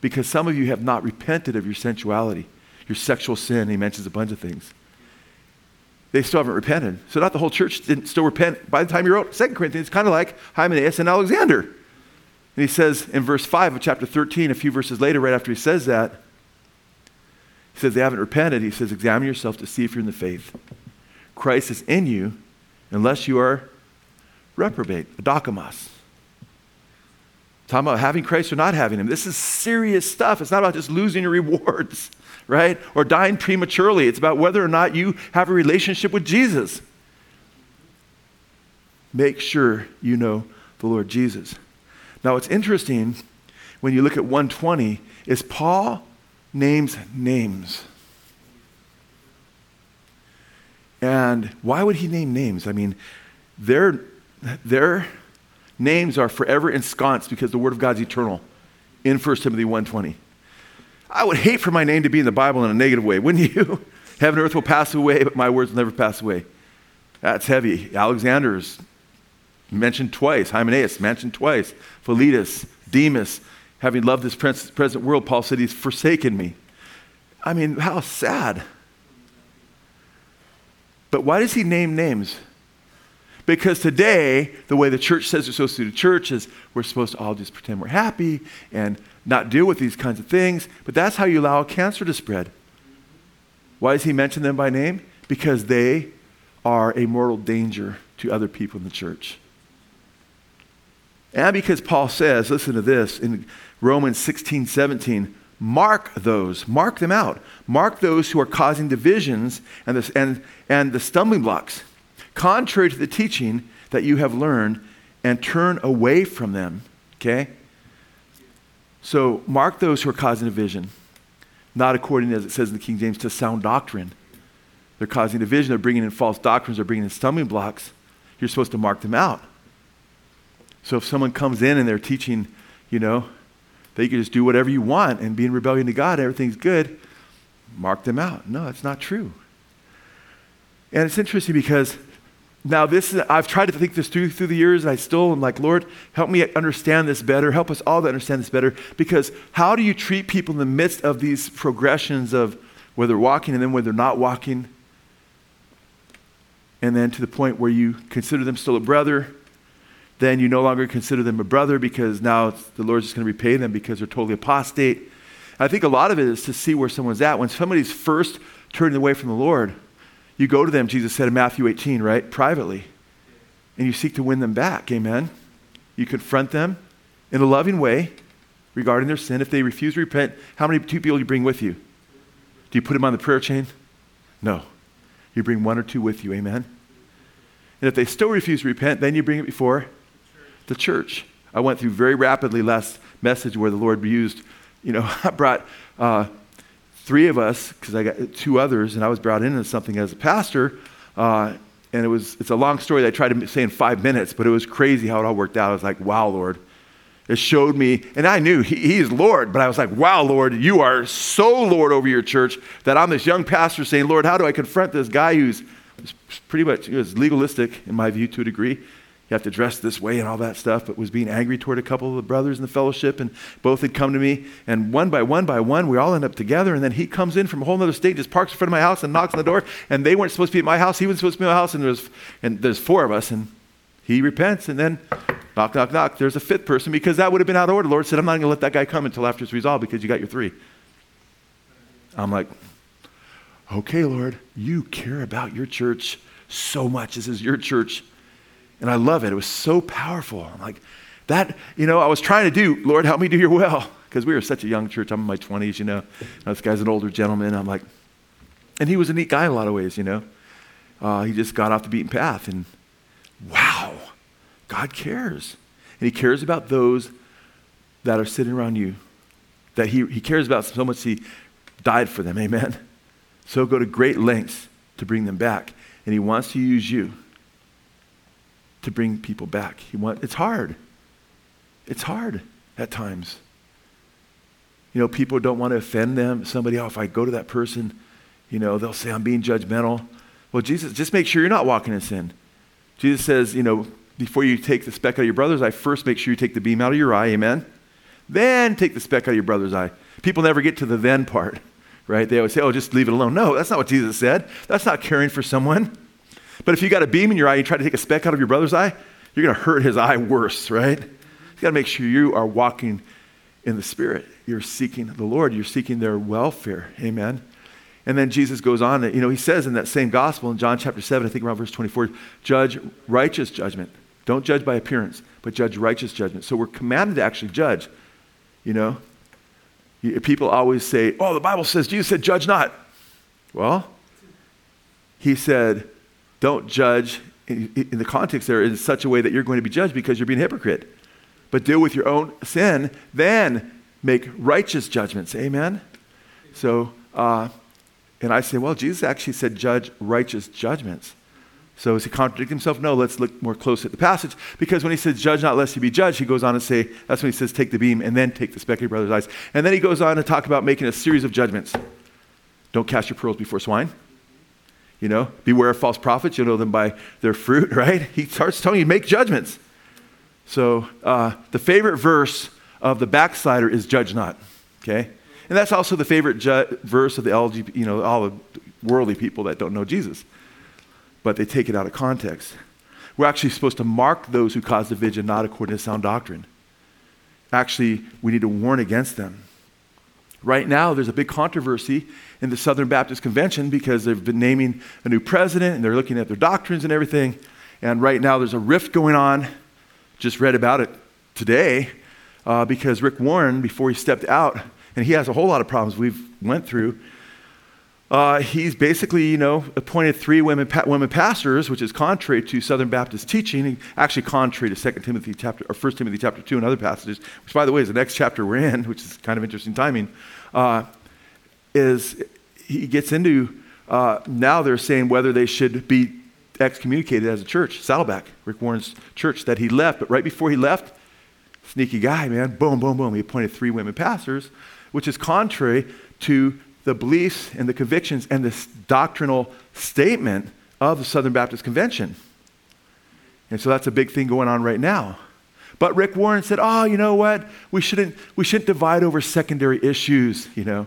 Because some of you have not repented of your sensuality, your sexual sin. He mentions a bunch of things. They still haven't repented. So not the whole church didn't still repent. By the time you wrote 2 Corinthians, kind of like Hymenaeus and Alexander. And he says in verse 5 of chapter 13, a few verses later, right after he says that, he says, They haven't repented. He says, Examine yourself to see if you're in the faith. Christ is in you unless you are reprobate, adokimos. Talking about having Christ or not having him. This is serious stuff. It's not about just losing your rewards, right? Or dying prematurely. It's about whether or not you have a relationship with Jesus. Make sure you know the Lord Jesus. Now, what's interesting when you look at 120 is Paul names names. And why would he name names? I mean, their names are forever ensconced because the Word of God's eternal in 1 Timothy 1.20. I would hate for my name to be in the Bible in a negative way, wouldn't you? Heaven and earth will pass away, but my words will never pass away. That's heavy. Alexander's mentioned twice. Hymenaeus mentioned twice. Philetus, Demas, having loved this present world, Paul said he's forsaken me. I mean, how sad. But why does he name names? Because today, the way the church says we're supposed to do church is we're supposed to all just pretend we're happy and not deal with these kinds of things. But that's how you allow cancer to spread. Why does he mention them by name? Because they are a mortal danger to other people in the church. And because Paul says, listen to this in Romans 16, 17, mark those, mark them out. Mark those who are causing divisions and the, and, and the stumbling blocks, contrary to the teaching that you have learned, and turn away from them. Okay? So mark those who are causing division, not according, as it says in the King James, to sound doctrine. They're causing division, they're bringing in false doctrines, they're bringing in stumbling blocks. You're supposed to mark them out. So if someone comes in and they're teaching, you know, you can just do whatever you want and be in rebellion to God, everything's good, mark them out. No, that's not true. And it's interesting because now this is, I've tried to think this through through the years, and I still am like, Lord, help me understand this better. Help us all to understand this better. Because how do you treat people in the midst of these progressions of whether they're walking and then when they're not walking? And then to the point where you consider them still a brother, then you no longer consider them a brother because now the Lord's just going to repay them because they're totally apostate. I think a lot of it is to see where someone's at. When somebody's first turning away from the Lord, you go to them, Jesus said in Matthew 18, right? Privately. And you seek to win them back. Amen. You confront them in a loving way regarding their sin. If they refuse to repent, how many two people do you bring with you? Do you put them on the prayer chain? No. You bring one or two with you. Amen. And if they still refuse to repent, then you bring it before the church. I went through very rapidly last message where the Lord used, you know, I brought uh, three of us, because I got two others, and I was brought into something as a pastor. Uh, and it was, it's a long story that I tried to say in five minutes, but it was crazy how it all worked out. I was like, wow, Lord. It showed me, and I knew he, he, is Lord, but I was like, wow, Lord, you are so Lord over your church that I'm this young pastor saying, Lord, how do I confront this guy who's pretty much was legalistic, in my view, to a degree? You have to dress this way and all that stuff, but was being angry toward a couple of the brothers in the fellowship, and both had come to me. And one by one by one, we all end up together. And then he comes in from a whole other state, just parks in front of my house and knocks on the door. And they weren't supposed to be at my house. He was supposed to be at my house, and there's, and there's four of us. And he repents, and then knock, knock, knock. There's a fifth person because that would have been out of order. The Lord said, I'm not going to let that guy come until after it's resolved because you got your three. I'm like, okay, Lord, you care about your church so much. This is your church. And I love it. It was so powerful. I'm like, that, you know, I was trying to do, Lord, help me do your will. Because we were such a young church. I'm in my 20s, you know. This guy's an older gentleman. I'm like, and he was a neat guy in a lot of ways, you know. Uh, he just got off the beaten path. And wow, God cares. And he cares about those that are sitting around you. That he, he cares about so much he died for them. Amen. So go to great lengths to bring them back. And he wants to use you to bring people back. He want, it's hard. It's hard at times. You know, people don't want to offend them. Somebody, oh, if I go to that person, you know, they'll say I'm being judgmental. Well, Jesus, just make sure you're not walking in sin. Jesus says, you know, before you take the speck out of your brother's eye, first make sure you take the beam out of your eye, amen? Then take the speck out of your brother's eye. People never get to the then part, right? They always say, oh, just leave it alone. No, that's not what Jesus said. That's not caring for someone. But if you got a beam in your eye, you try to take a speck out of your brother's eye, you're going to hurt his eye worse, right? You got to make sure you are walking in the Spirit. You're seeking the Lord. You're seeking their welfare. Amen. And then Jesus goes on, you know, he says in that same gospel in John chapter 7, I think around verse 24, judge righteous judgment. Don't judge by appearance, but judge righteous judgment. So we're commanded to actually judge, you know. People always say, oh, the Bible says, Jesus said, judge not. Well, he said, don't judge in, the context there in such a way that you're going to be judged because you're being a hypocrite. But deal with your own sin, then make righteous judgments. Amen? So, uh, and I say, well, Jesus actually said judge righteous judgments. So is he contradicting himself? No, let's look more closely at the passage. Because when he says, judge not lest you be judged, he goes on to say, that's when he says, take the beam and then take the speck of your brother's eyes. And then he goes on to talk about making a series of judgments. Don't cast your pearls before swine. You know, beware of false prophets. You'll know them by their fruit, right? He starts telling you, make judgments. So uh, the favorite verse of the backslider is judge not, okay? And that's also the favorite ju- verse of the LGBT, you know, all the worldly people that don't know Jesus. But they take it out of context. We're actually supposed to mark those who cause division not according to sound doctrine. Actually, we need to warn against them. Right now, there's a big controversy in the Southern Baptist Convention because they've been naming a new president and they're looking at their doctrines and everything. And right now, there's a rift going on. Just read about it today uh, because Rick Warren, before he stepped out, and he has a whole lot of problems we've went through. Uh, he's basically, you know, appointed three women, pa- women pastors, which is contrary to Southern Baptist teaching, actually contrary to 2 Timothy chapter, or 1 Timothy chapter 2 and other passages, which, by the way, is the next chapter we're in, which is kind of interesting timing, uh, is he gets into, uh, now they're saying whether they should be excommunicated as a church. Saddleback, Rick Warren's church that he left, but right before he left, sneaky guy, man, boom, boom, boom, he appointed three women pastors, which is contrary to the beliefs and the convictions and the doctrinal statement of the Southern Baptist Convention. And so that's a big thing going on right now. But Rick Warren said, "Oh, you know what? We shouldn't we shouldn't divide over secondary issues, you know."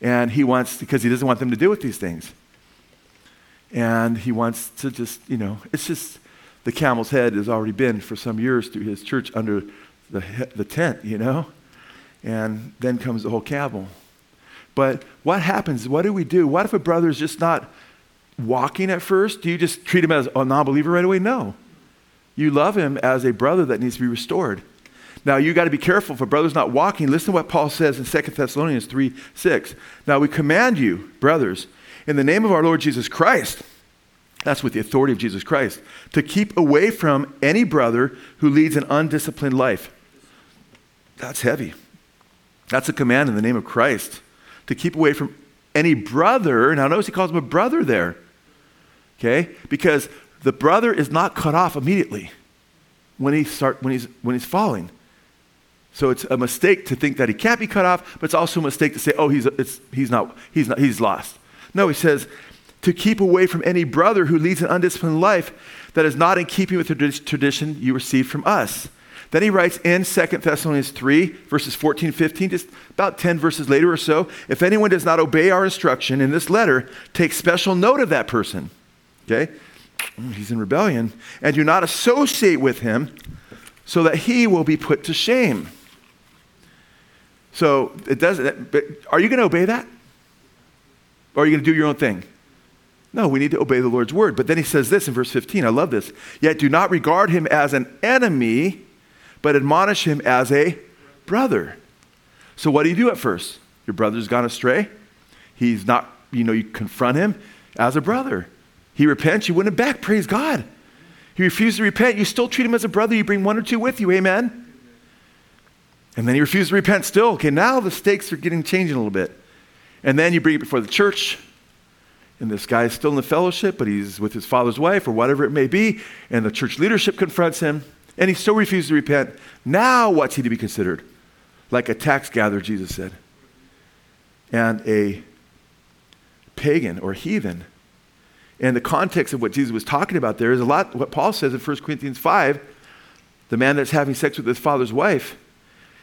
And he wants because he doesn't want them to deal with these things. And he wants to just, you know, it's just the camel's head has already been for some years through his church under the, the tent, you know? And then comes the whole camel. But what happens? What do we do? What if a brother is just not walking at first? Do you just treat him as a non believer right away? No. You love him as a brother that needs to be restored. Now, you got to be careful. If a brother's not walking, listen to what Paul says in 2 Thessalonians 3 6. Now, we command you, brothers, in the name of our Lord Jesus Christ, That's with the authority of Jesus Christ. To keep away from any brother who leads an undisciplined life. That's heavy. That's a command in the name of Christ. To keep away from any brother. Now, notice he calls him a brother there. Okay? Because the brother is not cut off immediately when, he start, when, he's, when he's falling. So it's a mistake to think that he can't be cut off, but it's also a mistake to say, oh, he's, he's, not, he's, not, he's lost. No, he says, to keep away from any brother who leads an undisciplined life that is not in keeping with the tradition you received from us. Then he writes in 2 Thessalonians 3, verses 14 15, just about 10 verses later or so if anyone does not obey our instruction in this letter, take special note of that person. Okay? Mm, he's in rebellion. And do not associate with him so that he will be put to shame. So it does. But are you going to obey that? Or are you going to do your own thing? No, we need to obey the Lord's word. But then he says this in verse 15. I love this. Yet do not regard him as an enemy, but admonish him as a brother. So what do you do at first? Your brother's gone astray. He's not, you know, you confront him as a brother. He repents, you win him back. Praise God. He refuses to repent, you still treat him as a brother. You bring one or two with you. Amen. And then he refuses to repent still. Okay, now the stakes are getting changing a little bit. And then you bring it before the church and this guy is still in the fellowship, but he's with his father's wife or whatever it may be, and the church leadership confronts him, and he still refuses to repent. Now, what's he to be considered? Like a tax gatherer, Jesus said, and a pagan or heathen. And the context of what Jesus was talking about there is a lot what Paul says in 1 Corinthians 5 the man that's having sex with his father's wife.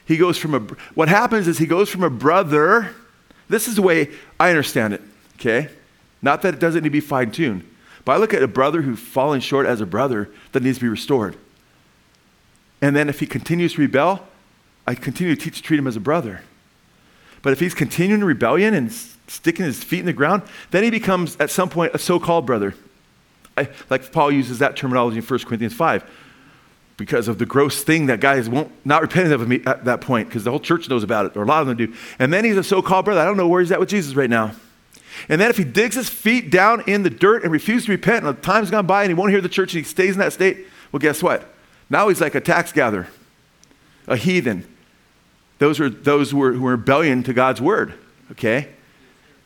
He goes from a, what happens is he goes from a brother. This is the way I understand it, okay? Not that it doesn't need to be fine tuned. But I look at a brother who's fallen short as a brother that needs to be restored. And then if he continues to rebel, I continue to teach treat him as a brother. But if he's continuing rebellion and sticking his feet in the ground, then he becomes at some point a so called brother. I, like Paul uses that terminology in 1 Corinthians 5 because of the gross thing that guys won't not repenting of me at that point because the whole church knows about it or a lot of them do and then he's a so-called brother i don't know where he's at with jesus right now and then if he digs his feet down in the dirt and refuses to repent, and the time's gone by and he won't hear the church and he stays in that state, well, guess what? Now he's like a tax gatherer, a heathen. Those were those who were, who were rebellion to God's word, okay?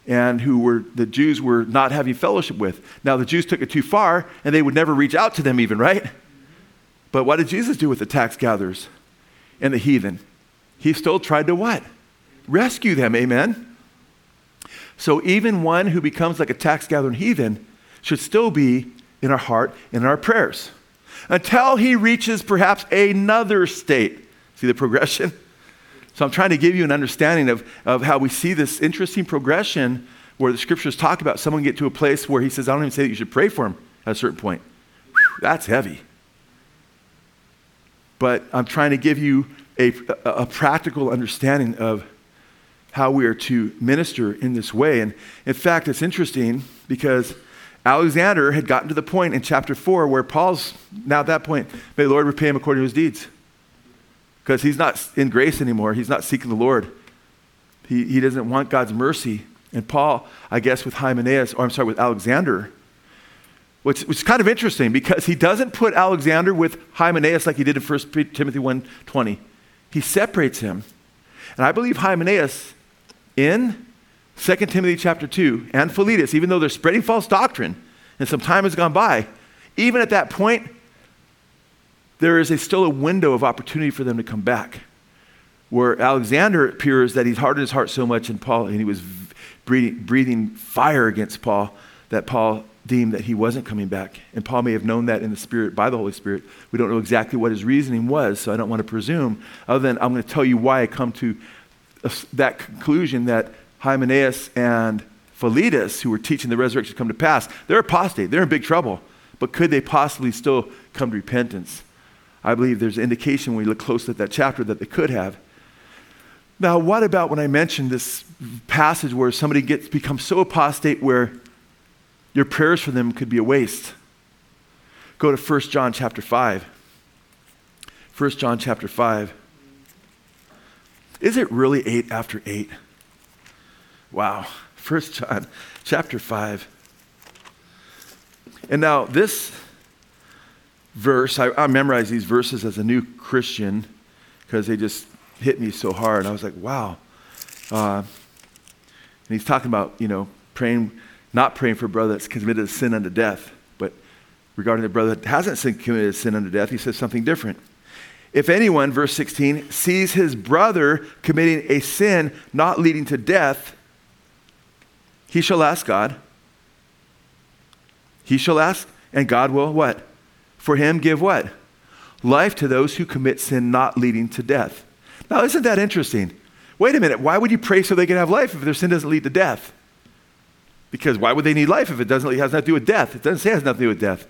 And who were the Jews were not having fellowship with. Now the Jews took it too far and they would never reach out to them even, right? But what did Jesus do with the tax gatherers and the heathen? He still tried to what? Rescue them, amen? So even one who becomes like a tax gathering heathen should still be in our heart and in our prayers until he reaches perhaps another state. See the progression? So I'm trying to give you an understanding of, of how we see this interesting progression where the scriptures talk about someone get to a place where he says, I don't even say that you should pray for him at a certain point. Whew, that's heavy. But I'm trying to give you a, a, a practical understanding of how we are to minister in this way. And in fact, it's interesting because Alexander had gotten to the point in chapter 4 where Paul's now at that point, may the Lord repay him according to his deeds. Because he's not in grace anymore. He's not seeking the Lord. He, he doesn't want God's mercy. And Paul, I guess, with Hymenaeus, or I'm sorry, with Alexander, which, which is kind of interesting because he doesn't put Alexander with Hymenaeus like he did in 1 Timothy 1.20. He separates him. And I believe Hymenaeus in 2 Timothy chapter 2 and Philetus, even though they're spreading false doctrine and some time has gone by, even at that point, there is a, still a window of opportunity for them to come back. Where Alexander appears that he's hardened his heart so much in Paul, and he was breathing, breathing fire against Paul, that Paul deemed that he wasn't coming back. And Paul may have known that in the Spirit, by the Holy Spirit. We don't know exactly what his reasoning was, so I don't want to presume, other than I'm going to tell you why I come to that conclusion that Hymenaeus and Philetus, who were teaching the resurrection to come to pass, they're apostate. They're in big trouble. But could they possibly still come to repentance? I believe there's indication when we look closely at that chapter that they could have. Now, what about when I mentioned this passage where somebody gets becomes so apostate where your prayers for them could be a waste? Go to 1 John chapter 5. 1 John chapter 5. Is it really 8 after 8? Wow. First John chapter 5. And now, this verse, I, I memorized these verses as a new Christian because they just hit me so hard. I was like, wow. Uh, and he's talking about, you know, praying, not praying for a brother that's committed a sin unto death, but regarding the brother that hasn't sin, committed a sin unto death, he says something different. If anyone, verse 16, sees his brother committing a sin not leading to death, he shall ask God. He shall ask, and God will what? For him give what? Life to those who commit sin not leading to death. Now, isn't that interesting? Wait a minute, why would you pray so they can have life if their sin doesn't lead to death? Because why would they need life if it doesn't it has nothing to do with death? It doesn't say it has nothing to do with death.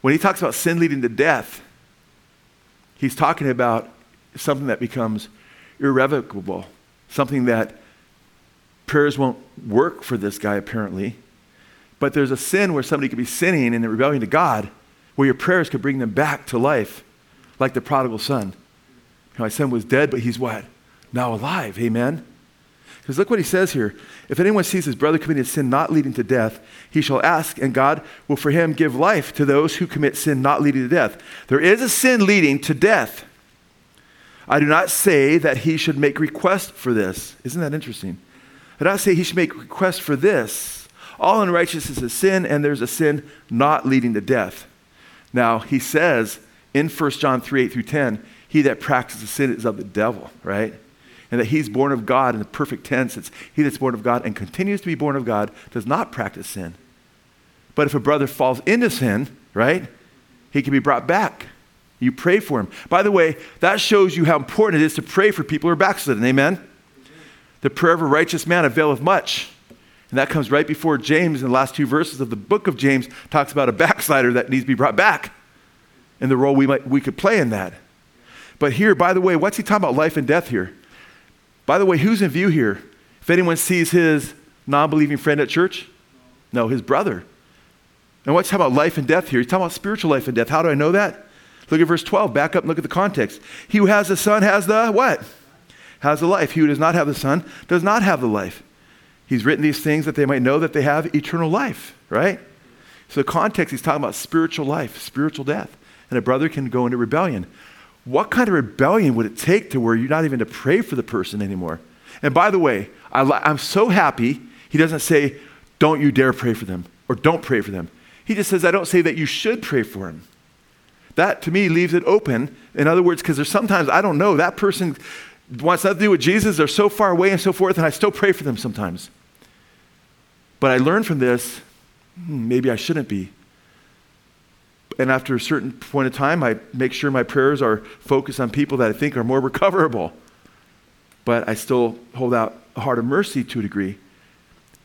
When he talks about sin leading to death, he's talking about something that becomes irrevocable, something that prayers won't work for this guy apparently. But there's a sin where somebody could be sinning in rebellion to God, where your prayers could bring them back to life, like the prodigal son. My son was dead, but he's what? Now alive. Amen. Because look what he says here. If anyone sees his brother committing a sin not leading to death, he shall ask, and God will for him give life to those who commit sin not leading to death. There is a sin leading to death. I do not say that he should make request for this. Isn't that interesting? I do say he should make request for this. All unrighteousness is sin, and there's a sin not leading to death. Now, he says in 1 John 3 8 through 10, he that practices sin is of the devil, right? and that he's born of God in the perfect tense. It's he that's born of God and continues to be born of God does not practice sin. But if a brother falls into sin, right, he can be brought back. You pray for him. By the way, that shows you how important it is to pray for people who are backslidden. Amen? The prayer of a righteous man availeth much. And that comes right before James in the last two verses of the book of James talks about a backslider that needs to be brought back and the role we, might, we could play in that. But here, by the way, what's he talking about life and death here? By the way, who's in view here? If anyone sees his non believing friend at church? No, his brother. And what's he talking about life and death here? He's talking about spiritual life and death. How do I know that? Look at verse 12. Back up and look at the context. He who has the Son has the what? Has the life. He who does not have the Son does not have the life. He's written these things that they might know that they have eternal life, right? So context, he's talking about spiritual life, spiritual death. And a brother can go into rebellion. What kind of rebellion would it take to where you're not even to pray for the person anymore? And by the way, I, am so happy he doesn't say, don't you dare pray for them or don't pray for them. He just says, I don't say that you should pray for him. That to me leaves it open. In other words, because there's sometimes I don't know, that person wants nothing to do with Jesus, they're so far away and so forth, and I still pray for them sometimes. But I learned from this, hmm, maybe I shouldn't be and after a certain point of time, I make sure my prayers are focused on people that I think are more recoverable. But I still hold out a heart of mercy to a degree.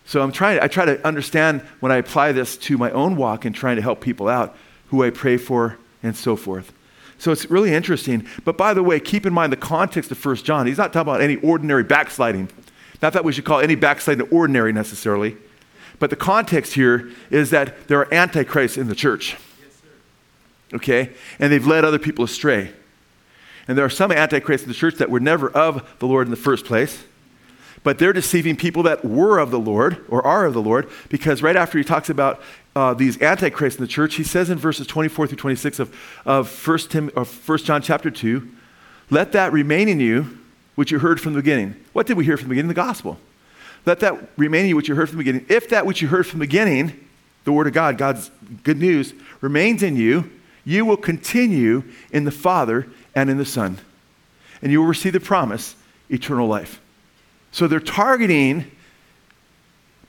So I'm trying, I try to understand when I apply this to my own walk and trying to help people out, who I pray for, and so forth. So it's really interesting. But by the way, keep in mind the context of 1 John. He's not talking about any ordinary backsliding. Not that we should call any backsliding ordinary necessarily. But the context here is that there are antichrists in the church okay? And they've led other people astray. And there are some antichrists in the church that were never of the Lord in the first place, but they're deceiving people that were of the Lord or are of the Lord because right after he talks about uh, these antichrists in the church, he says in verses 24 through 26 of, of 1, Tim, or 1 John chapter 2, let that remain in you which you heard from the beginning. What did we hear from the beginning? The gospel. Let that remain in you which you heard from the beginning. If that which you heard from the beginning, the word of God, God's good news, remains in you, you will continue in the Father and in the Son. And you will receive the promise, eternal life. So they're targeting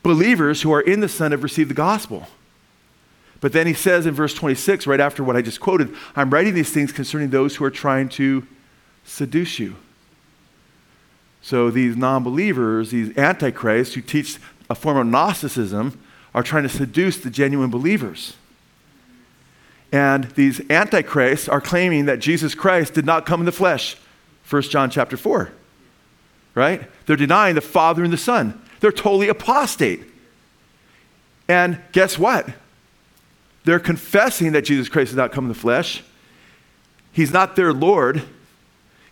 believers who are in the Son have received the gospel. But then he says in verse 26, right after what I just quoted, I'm writing these things concerning those who are trying to seduce you. So these non believers, these antichrists who teach a form of Gnosticism, are trying to seduce the genuine believers. And these antichrists are claiming that Jesus Christ did not come in the flesh. 1 John chapter 4. Right? They're denying the Father and the Son. They're totally apostate. And guess what? They're confessing that Jesus Christ did not come in the flesh. He's not their Lord.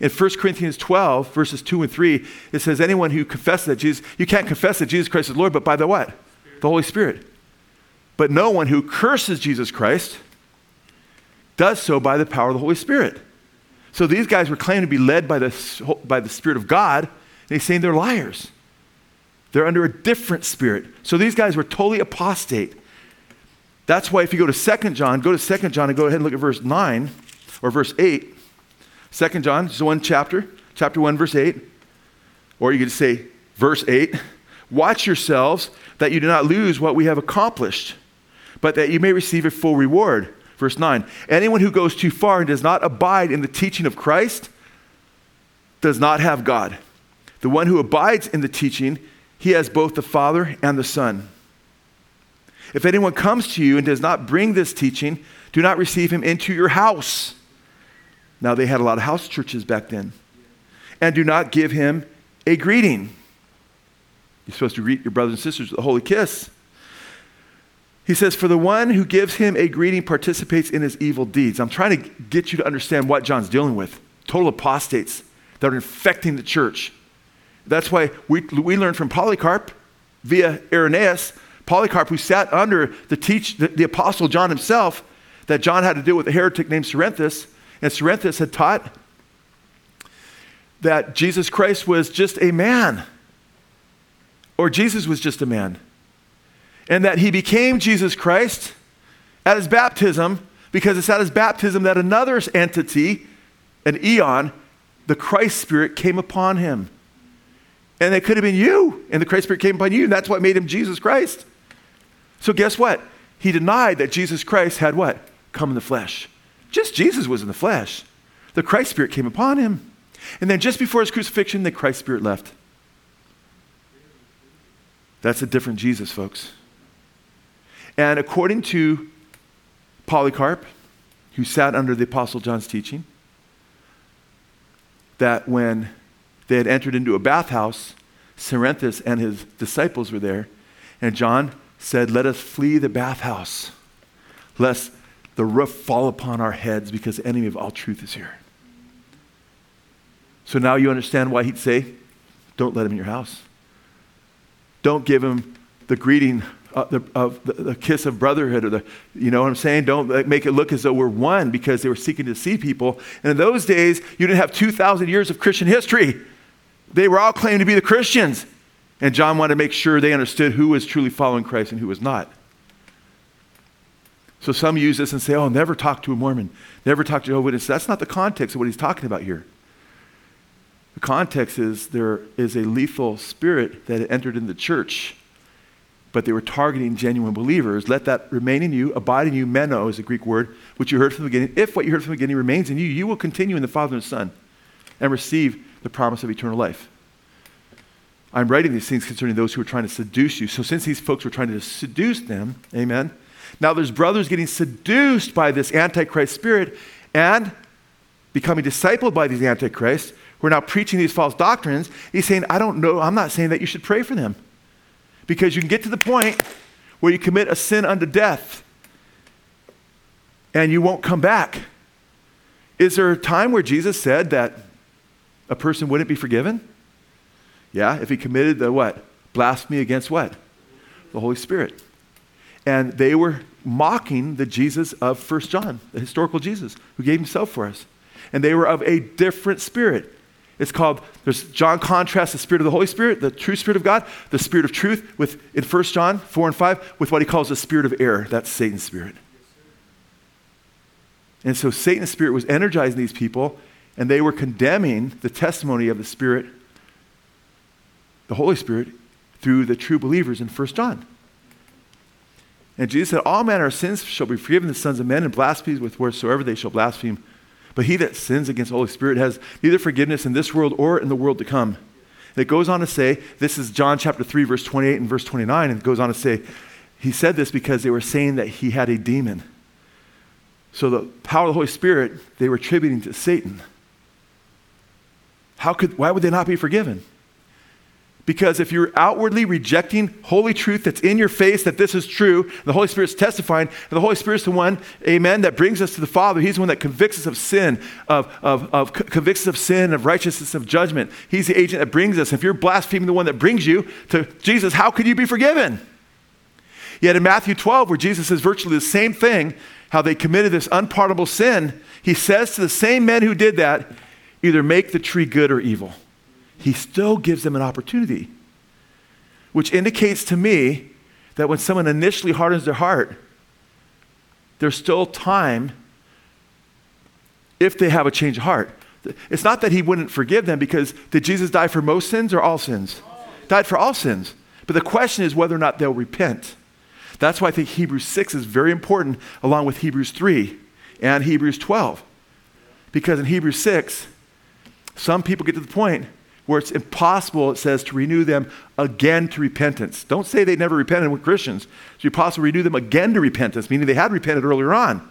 In 1 Corinthians 12, verses 2 and 3, it says, Anyone who confesses that Jesus, you can't confess that Jesus Christ is Lord, but by the what? The Holy Spirit. But no one who curses Jesus Christ does so by the power of the Holy Spirit. So these guys were claiming to be led by the, by the Spirit of God, and he's saying they're liars. They're under a different spirit. So these guys were totally apostate. That's why if you go to 2 John, go to 2 John and go ahead and look at verse 9 or verse 8. 2 John, just one chapter, chapter 1, verse 8. Or you could say verse 8. Watch yourselves that you do not lose what we have accomplished, but that you may receive a full reward. Verse 9 Anyone who goes too far and does not abide in the teaching of Christ does not have God. The one who abides in the teaching, he has both the Father and the Son. If anyone comes to you and does not bring this teaching, do not receive him into your house. Now, they had a lot of house churches back then. And do not give him a greeting. You're supposed to greet your brothers and sisters with a holy kiss. He says, For the one who gives him a greeting participates in his evil deeds. I'm trying to get you to understand what John's dealing with. Total apostates that are infecting the church. That's why we, we learned from Polycarp via Irenaeus, Polycarp, who sat under the, teach, the, the apostle John himself, that John had to deal with a heretic named Cerinthus. And Cerinthus had taught that Jesus Christ was just a man, or Jesus was just a man and that he became Jesus Christ at his baptism because it's at his baptism that another entity, an eon, the Christ Spirit came upon him. And it could have been you, and the Christ Spirit came upon you, and that's what made him Jesus Christ. So, guess what? He denied that Jesus Christ had what? Come in the flesh. Just Jesus was in the flesh. The Christ Spirit came upon him. And then just before his crucifixion, the Christ Spirit left. That's a different Jesus, folks. And according to Polycarp, who sat under the Apostle John's teaching, that when they had entered into a bathhouse, Cerinthus and his disciples were there, and John said, Let us flee the bathhouse, lest the roof fall upon our heads, because the enemy of all truth is here. So now you understand why he'd say, Don't let him in your house. Don't give him the greeting uh, the, of the, the, kiss of brotherhood or the you know what i'm saying don't make it look as though we're one because they were seeking to see people and in those days you didn't have 2000 years of christian history they were all claiming to be the christians and john wanted to make sure they understood who was truly following christ and who was not so some use this and say oh never talk to a mormon never talk to jehovah's witness that's not the context of what he's talking about here the context is there is a lethal spirit that entered in the church but they were targeting genuine believers. Let that remain in you, abide in you. Meno is a Greek word, which you heard from the beginning. If what you heard from the beginning remains in you, you will continue in the Father and the Son and receive the promise of eternal life. I'm writing these things concerning those who are trying to seduce you. So since these folks were trying to seduce them, amen, now there's brothers getting seduced by this Antichrist spirit and becoming discipled by these Antichrists who are now preaching these false doctrines. He's saying, I don't know, I'm not saying that you should pray for them. Because you can get to the point where you commit a sin unto death and you won't come back. Is there a time where Jesus said that a person wouldn't be forgiven? Yeah, if he committed the what? Blasphemy against what? The Holy Spirit. And they were mocking the Jesus of First John, the historical Jesus, who gave himself for us. And they were of a different spirit. It's called, there's John contrasts the Spirit of the Holy Spirit, the true Spirit of God, the Spirit of truth with in 1 John 4 and 5, with what he calls the spirit of error. That's Satan's spirit. And so Satan's spirit was energizing these people, and they were condemning the testimony of the Spirit, the Holy Spirit, through the true believers in 1 John. And Jesus said, All manner of sins shall be forgiven the sons of men, and blasphemies with whatsoever they shall blaspheme but he that sins against the Holy Spirit has neither forgiveness in this world or in the world to come. And it goes on to say, this is John chapter 3, verse 28 and verse 29, and it goes on to say, he said this because they were saying that he had a demon. So the power of the Holy Spirit, they were attributing to Satan. How could, why would they not be forgiven? Because if you're outwardly rejecting holy truth that's in your face, that this is true, the Holy Spirit's testifying, the Holy Spirit's the one, amen, that brings us to the Father. He's the one that convicts us of sin, of, of, of convicts us of sin, of righteousness, of judgment. He's the agent that brings us. If you're blaspheming the one that brings you to Jesus, how could you be forgiven? Yet in Matthew 12, where Jesus says virtually the same thing, how they committed this unpardonable sin, he says to the same men who did that, either make the tree good or evil. He still gives them an opportunity, which indicates to me that when someone initially hardens their heart, there's still time if they have a change of heart. It's not that he wouldn't forgive them because did Jesus die for most sins or all sins? Died for all sins. But the question is whether or not they'll repent. That's why I think Hebrews 6 is very important, along with Hebrews 3 and Hebrews 12. Because in Hebrews 6, some people get to the point where it's impossible, it says, to renew them again to repentance. Don't say they never repented with Christians. It's impossible to renew them again to repentance, meaning they had repented earlier on.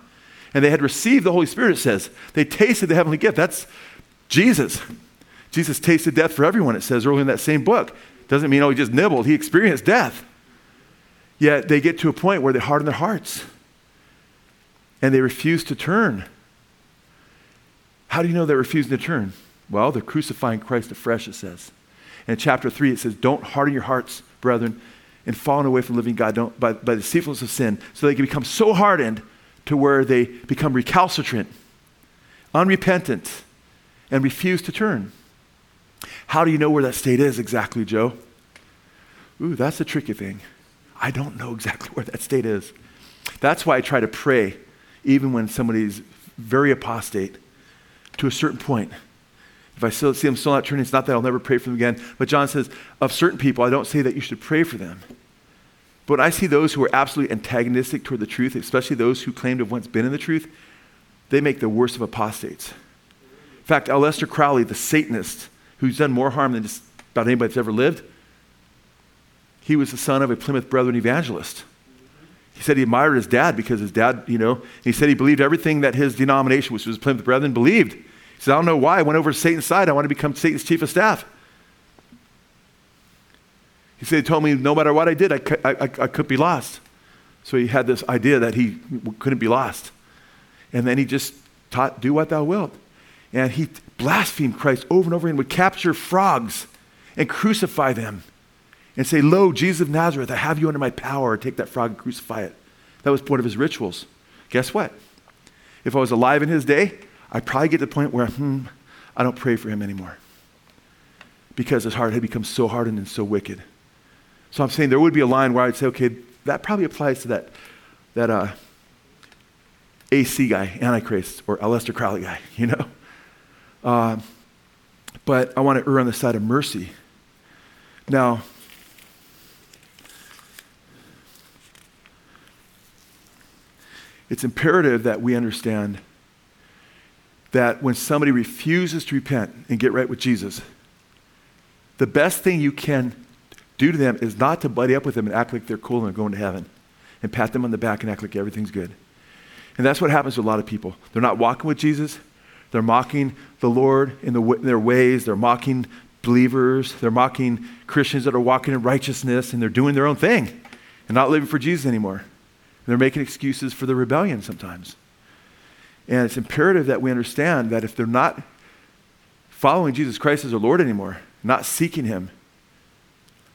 And they had received the Holy Spirit, it says. They tasted the heavenly gift. That's Jesus. Jesus tasted death for everyone, it says earlier in that same book. Doesn't mean, oh, he just nibbled. He experienced death. Yet they get to a point where they harden their hearts and they refuse to turn. How do you know they're refusing to turn? Well, they're crucifying Christ afresh, it says. And in chapter 3, it says, Don't harden your hearts, brethren, and falling away from living God by, by the deceitfulness of sin, so they can become so hardened to where they become recalcitrant, unrepentant, and refuse to turn. How do you know where that state is exactly, Joe? Ooh, that's a tricky thing. I don't know exactly where that state is. That's why I try to pray, even when somebody's very apostate, to a certain point. If I still see them still not turning, it's not that I'll never pray for them again. But John says, of certain people, I don't say that you should pray for them. But I see those who are absolutely antagonistic toward the truth, especially those who claim to have once been in the truth, they make the worst of apostates. In fact, Aleister Crowley, the Satanist, who's done more harm than just about anybody that's ever lived, he was the son of a Plymouth Brethren evangelist. He said he admired his dad because his dad, you know, he said he believed everything that his denomination, which was Plymouth Brethren, believed. He said, I don't know why. I went over to Satan's side. I want to become Satan's chief of staff. He said, he told me no matter what I did, I, I, I, I could be lost. So he had this idea that he couldn't be lost. And then he just taught, do what thou wilt. And he blasphemed Christ over and over again, would capture frogs and crucify them and say, Lo, Jesus of Nazareth, I have you under my power. Take that frog and crucify it. That was one of his rituals. Guess what? If I was alive in his day, I'd probably get to the point where, hmm, I don't pray for him anymore. Because his heart had become so hardened and so wicked. So I'm saying there would be a line where I'd say, okay, that probably applies to that, that uh, AC guy, Antichrist, or Aleister Crowley guy, you know? Uh, but I want to err on the side of mercy. Now, it's imperative that we understand that when somebody refuses to repent and get right with Jesus, the best thing you can do to them is not to buddy up with them and act like they're cool and they're going to heaven and pat them on the back and act like everything's good. And that's what happens to a lot of people. They're not walking with Jesus. They're mocking the Lord in, the, in their ways. They're mocking believers. They're mocking Christians that are walking in righteousness and they're doing their own thing and not living for Jesus anymore. And They're making excuses for the rebellion sometimes. And it's imperative that we understand that if they're not following Jesus Christ as their Lord anymore, not seeking Him,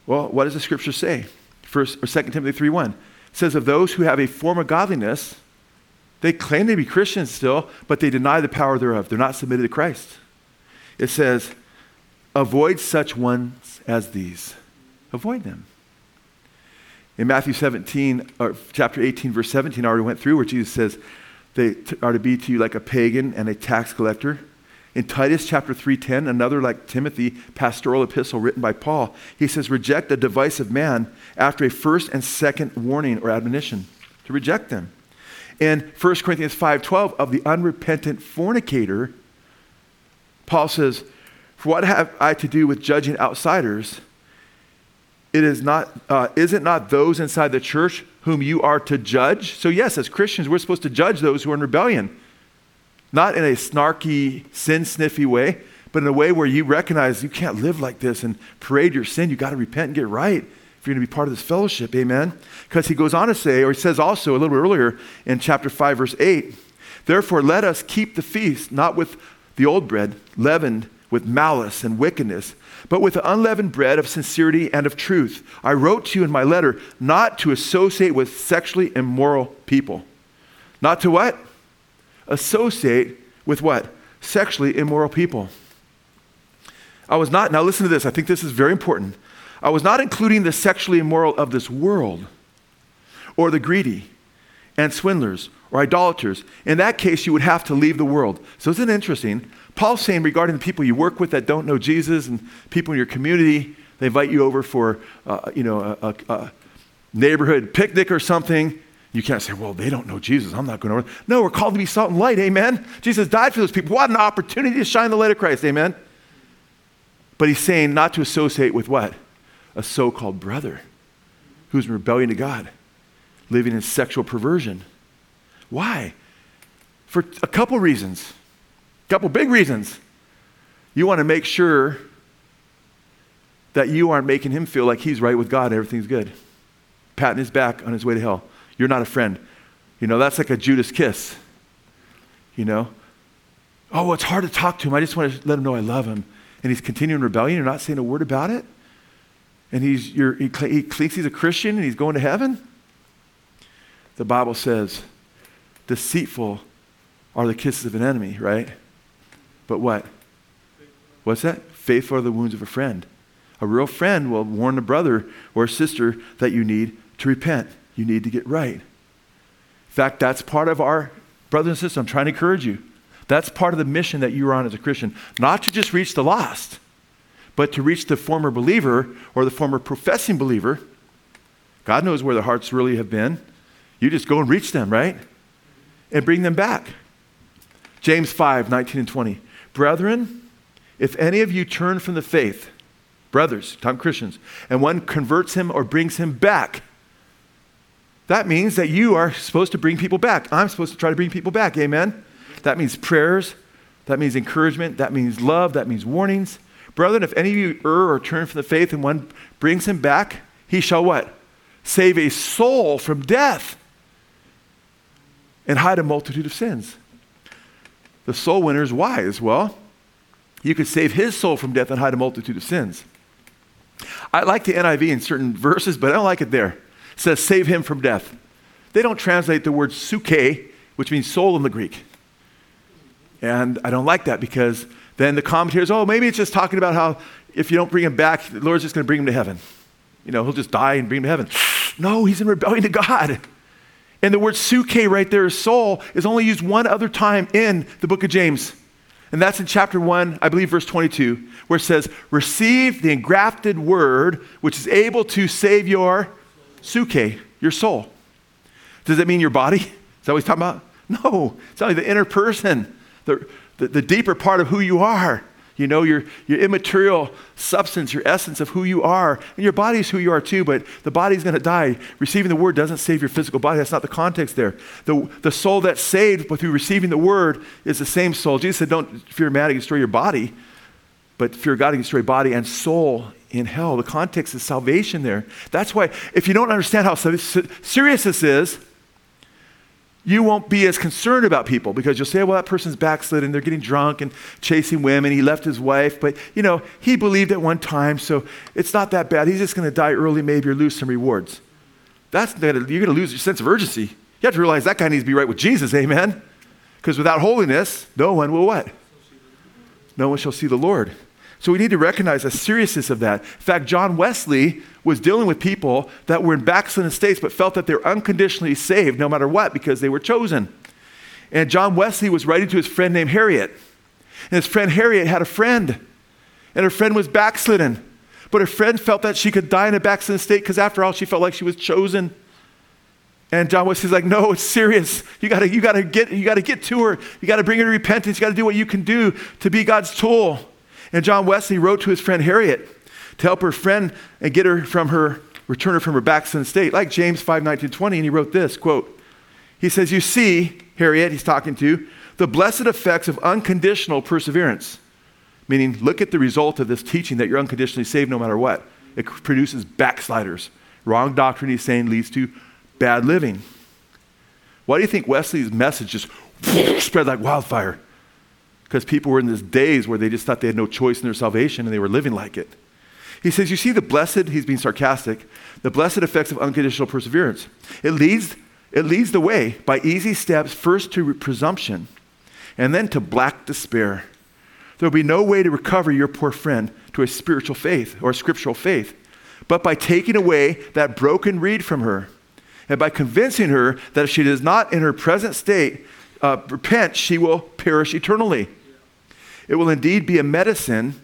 well, what does the scripture say? First or 2 Timothy 3:1 it says of those who have a form of godliness, they claim to be Christians still, but they deny the power thereof. They're not submitted to Christ. It says, avoid such ones as these. Avoid them. In Matthew 17, or chapter 18, verse 17, I already went through where Jesus says, they are to be to you like a pagan and a tax collector. In Titus chapter 3:10, another like Timothy pastoral epistle written by Paul, he says reject a divisive man after a first and second warning or admonition. To reject them. In 1 Corinthians 5:12 of the unrepentant fornicator, Paul says, "For what have I to do with judging outsiders? it is not, uh, is it not those inside the church whom you are to judge? So, yes, as Christians, we're supposed to judge those who are in rebellion. Not in a snarky, sin sniffy way, but in a way where you recognize you can't live like this and parade your sin. You got to repent and get right if you're going to be part of this fellowship. Amen? Because he goes on to say, or he says also a little bit earlier in chapter 5, verse 8, Therefore, let us keep the feast, not with the old bread, leavened with malice and wickedness, but with the unleavened bread of sincerity and of truth. I wrote to you in my letter not to associate with sexually immoral people. Not to what? Associate with what? Sexually immoral people. I was not, now listen to this, I think this is very important. I was not including the sexually immoral of this world or the greedy and swindlers or idolaters. In that case, you would have to leave the world. So isn't it interesting? Paul's saying regarding the people you work with that don't know Jesus and people in your community, they invite you over for, uh, you know, a, a, a, neighborhood picnic or something. You can't say, well, they don't know Jesus. I'm not going over. No, we're called to be salt and light. Amen. Jesus died for those people. What an opportunity to shine the light of Christ. Amen. But he's saying not to associate with what? A so called brother who's in rebellion to God, living in sexual perversion. Why? For a couple reasons. Couple big reasons. You want to make sure that you aren't making him feel like he's right with God everything's good. Patting his back on his way to hell. You're not a friend. You know, that's like a Judas kiss. You know? Oh, it's hard to talk to him. I just want to let him know I love him and he's continuing rebellion, you're not saying a word about it, and he's, he, he thinks he's a Christian and he's going to heaven, the Bible says, deceitful are the kisses of an enemy, right? But what? What's that? Faithful are the wounds of a friend. A real friend will warn a brother or a sister that you need to repent. You need to get right. In fact, that's part of our brothers and sisters. I'm trying to encourage you. That's part of the mission that you're on as a Christian. Not to just reach the lost, but to reach the former believer or the former professing believer. God knows where their hearts really have been. You just go and reach them, right? And bring them back. James 5, 19 and 20. Brethren, if any of you turn from the faith, brothers, time Christians, and one converts him or brings him back, that means that you are supposed to bring people back. I'm supposed to try to bring people back. Amen? That means prayers. That means encouragement. That means love. That means warnings. Brethren, if any of you err or turn from the faith and one brings him back, he shall what? Save a soul from death and hide a multitude of sins. The soul winner is wise. Well, you could save his soul from death and hide a multitude of sins. I like the NIV in certain verses, but I don't like it there. It says, save him from death. They don't translate the word psuche, which means soul in the Greek. And I don't like that because then the commentators, oh, maybe it's just talking about how if you don't bring him back, the Lord's just going to bring him to heaven. You know, he'll just die and bring him to heaven. No, he's in rebellion to God. And the word psuche right there, soul, is only used one other time in the book of James. And that's in chapter 1, I believe, verse 22, where it says, Receive the engrafted word, which is able to save your psuche, your soul. Does that mean your body? Is that what he's talking about? No, it's only the inner person the, the, the deeper part of who you are. You know, your, your immaterial substance, your essence of who you are. And your body is who you are too, but the body's going to die. Receiving the word doesn't save your physical body. That's not the context there. The, the soul that's saved but through receiving the word is the same soul. Jesus said, Don't fear man destroy your body, but fear God destroy body and soul in hell. The context is salvation there. That's why, if you don't understand how serious this is, you won't be as concerned about people because you'll say, well, that person's backslidden, they're getting drunk and chasing women, he left his wife, but you know, he believed at one time, so it's not that bad. He's just going to die early, maybe, or lose some rewards. That's you're going to lose your sense of urgency. You have to realize that guy needs to be right with Jesus, amen? Because without holiness, no one will what? No one shall see the Lord. So we need to recognize the seriousness of that. In fact, John Wesley was dealing with people that were in backslidden states but felt that they're unconditionally saved no matter what because they were chosen. And John Wesley was writing to his friend named Harriet. And his friend Harriet had a friend, and her friend was backslidden. But her friend felt that she could die in a backslidden state because, after all, she felt like she was chosen. And John Wesley's like, no, it's serious. You gotta, you gotta get, you gotta get to her. You gotta bring her to repentance. You gotta do what you can do to be God's tool. And John Wesley wrote to his friend Harriet to help her friend and get her from her, return her from her backslidden state, like James 5, 19, 20. And he wrote this quote, he says, You see, Harriet, he's talking to, the blessed effects of unconditional perseverance. Meaning, look at the result of this teaching that you're unconditionally saved no matter what. It produces backsliders. Wrong doctrine, he's saying, leads to bad living. Why do you think Wesley's message just spread like wildfire? Because people were in this days where they just thought they had no choice in their salvation and they were living like it. He says, You see, the blessed, he's being sarcastic, the blessed effects of unconditional perseverance. It leads, it leads the way by easy steps, first to presumption and then to black despair. There will be no way to recover your poor friend to a spiritual faith or scriptural faith, but by taking away that broken reed from her and by convincing her that if she does not, in her present state, uh, repent, she will perish eternally. It will indeed be a medicine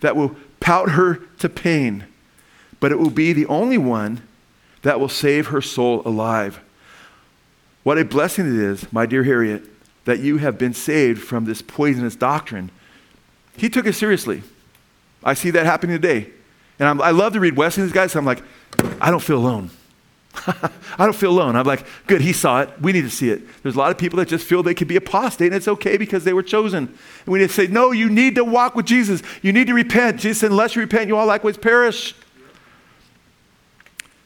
that will pout her to pain, but it will be the only one that will save her soul alive. What a blessing it is, my dear Harriet, that you have been saved from this poisonous doctrine. He took it seriously. I see that happening today. And I'm, i love to read Wesley and these guys, so I'm like, I don't feel alone. I don't feel alone. I'm like, good, he saw it. We need to see it. There's a lot of people that just feel they could be apostate, and it's okay because they were chosen. And we need to say, no, you need to walk with Jesus. You need to repent. Jesus said, unless you repent, you all likewise perish.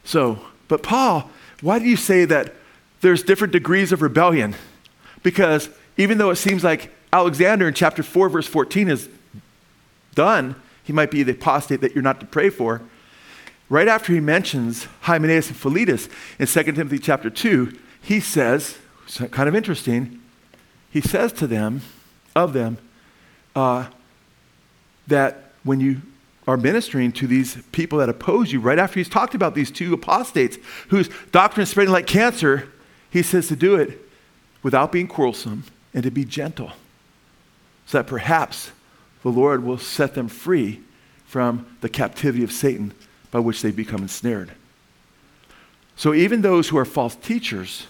So, but Paul, why do you say that there's different degrees of rebellion? Because even though it seems like Alexander in chapter 4, verse 14 is done, he might be the apostate that you're not to pray for right after he mentions Hymenaeus and Philetus in 2 Timothy chapter 2, he says, kind of interesting, he says to them, of them, uh, that when you are ministering to these people that oppose you, right after he's talked about these two apostates whose doctrine is spreading like cancer, he says to do it without being quarrelsome and to be gentle, so that perhaps the Lord will set them free from the captivity of Satan by which they become ensnared. So even those who are false teachers,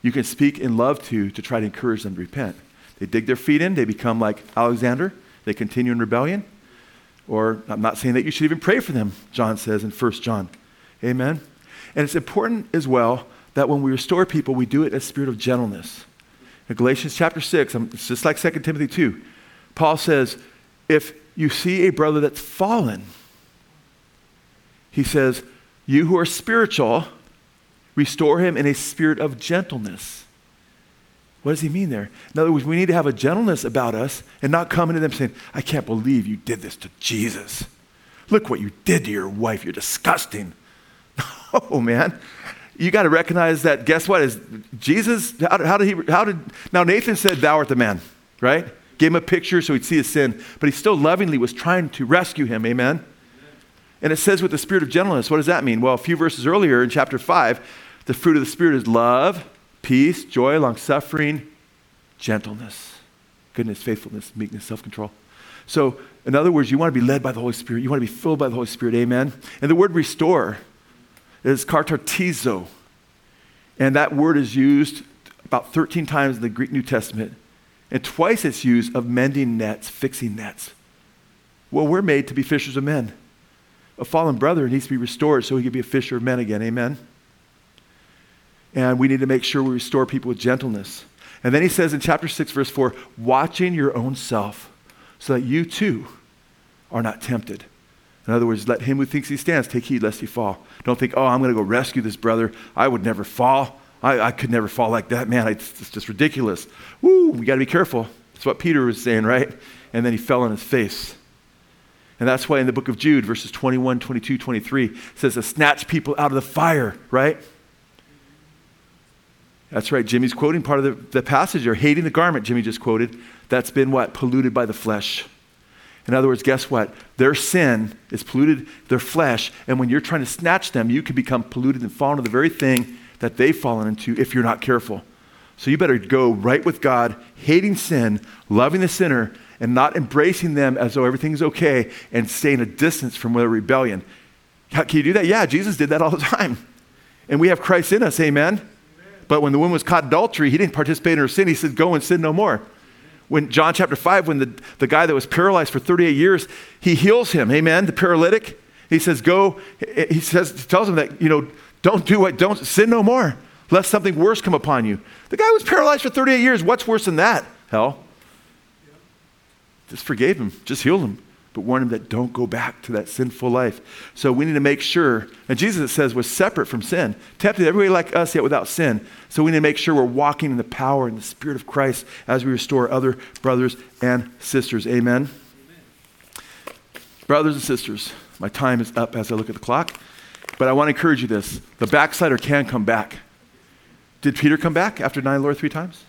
you can speak in love to to try to encourage them to repent. They dig their feet in, they become like Alexander, they continue in rebellion. Or I'm not saying that you should even pray for them, John says in 1 John. Amen. And it's important as well that when we restore people, we do it in a spirit of gentleness. In Galatians chapter 6, it's just like 2 Timothy 2, Paul says, if you see a brother that's fallen, he says, You who are spiritual, restore him in a spirit of gentleness. What does he mean there? In other words, we need to have a gentleness about us and not come into them saying, I can't believe you did this to Jesus. Look what you did to your wife. You're disgusting. Oh, man. You got to recognize that, guess what? Is Jesus, how, how, did he, how did, now Nathan said, Thou art the man, right? Gave him a picture so he'd see his sin, but he still lovingly was trying to rescue him. Amen? And it says with the spirit of gentleness. What does that mean? Well, a few verses earlier in chapter 5, the fruit of the Spirit is love, peace, joy, long suffering, gentleness, goodness, faithfulness, meekness, self control. So, in other words, you want to be led by the Holy Spirit. You want to be filled by the Holy Spirit. Amen? And the word restore is katartizo. And that word is used about 13 times in the Greek New Testament. And twice it's used of mending nets, fixing nets. Well, we're made to be fishers of men. A fallen brother needs to be restored so he can be a fisher of men again. Amen? And we need to make sure we restore people with gentleness. And then he says in chapter 6, verse 4, watching your own self so that you too are not tempted. In other words, let him who thinks he stands take heed lest he fall. Don't think, oh, I'm going to go rescue this brother. I would never fall. I, I could never fall like that. Man, it's, it's just ridiculous. Woo, we got to be careful. That's what Peter was saying, right? And then he fell on his face. And that's why in the book of Jude, verses 21, 22, 23, says to snatch people out of the fire, right? That's right. Jimmy's quoting part of the, the passage there. Hating the garment, Jimmy just quoted, that's been what? Polluted by the flesh. In other words, guess what? Their sin is polluted their flesh, and when you're trying to snatch them, you can become polluted and fall into the very thing that they've fallen into if you're not careful. So you better go right with God, hating sin, loving the sinner, and not embracing them as though everything's okay and staying a distance from their rebellion. How, can you do that? Yeah, Jesus did that all the time. And we have Christ in us, amen? amen? But when the woman was caught adultery, he didn't participate in her sin. He said, Go and sin no more. When John chapter 5, when the, the guy that was paralyzed for 38 years, he heals him, amen? The paralytic. He says, Go, he says, tells him that, you know, don't do what, Don't sin no more, lest something worse come upon you. The guy was paralyzed for 38 years. What's worse than that? Hell. Just forgave him, just healed him. but warned him that don't go back to that sinful life. So we need to make sure, and Jesus it says was separate from sin, tempted everybody like us yet without sin. So we need to make sure we're walking in the power and the Spirit of Christ as we restore other brothers and sisters. Amen. Amen. Brothers and sisters, my time is up as I look at the clock, but I want to encourage you this: the backslider can come back. Did Peter come back after denying the Lord three times?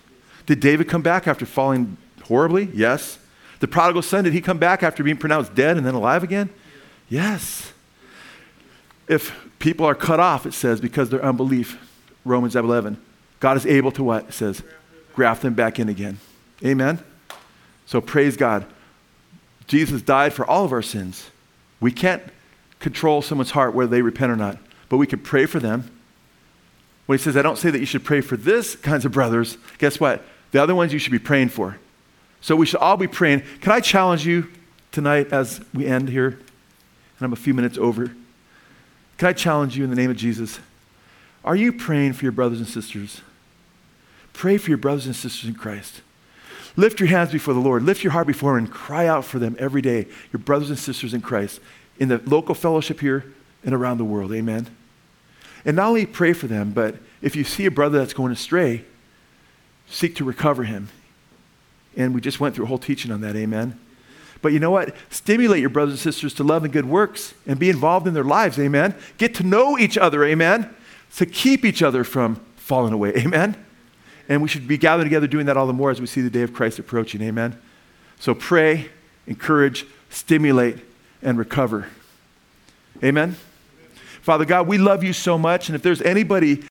Did David come back after falling horribly? Yes. The prodigal son, did he come back after being pronounced dead and then alive again? Yes. If people are cut off, it says, because their unbelief, Romans 11, God is able to what? It says, graft them back in again. Amen? So praise God. Jesus died for all of our sins. We can't control someone's heart whether they repent or not, but we can pray for them. When he says, I don't say that you should pray for this kinds of brothers, guess what? The other ones you should be praying for. So we should all be praying. Can I challenge you tonight as we end here? And I'm a few minutes over. Can I challenge you in the name of Jesus? Are you praying for your brothers and sisters? Pray for your brothers and sisters in Christ. Lift your hands before the Lord. Lift your heart before Him and cry out for them every day, your brothers and sisters in Christ, in the local fellowship here and around the world. Amen. And not only pray for them, but if you see a brother that's going astray, seek to recover him and we just went through a whole teaching on that. Amen. But you know what? Stimulate your brothers and sisters to love and good works and be involved in their lives. Amen. Get to know each other. Amen. To keep each other from falling away. Amen. And we should be gathered together doing that all the more as we see the day of Christ approaching. Amen. So pray, encourage, stimulate, and recover. Amen. Father God, we love you so much. And if there's anybody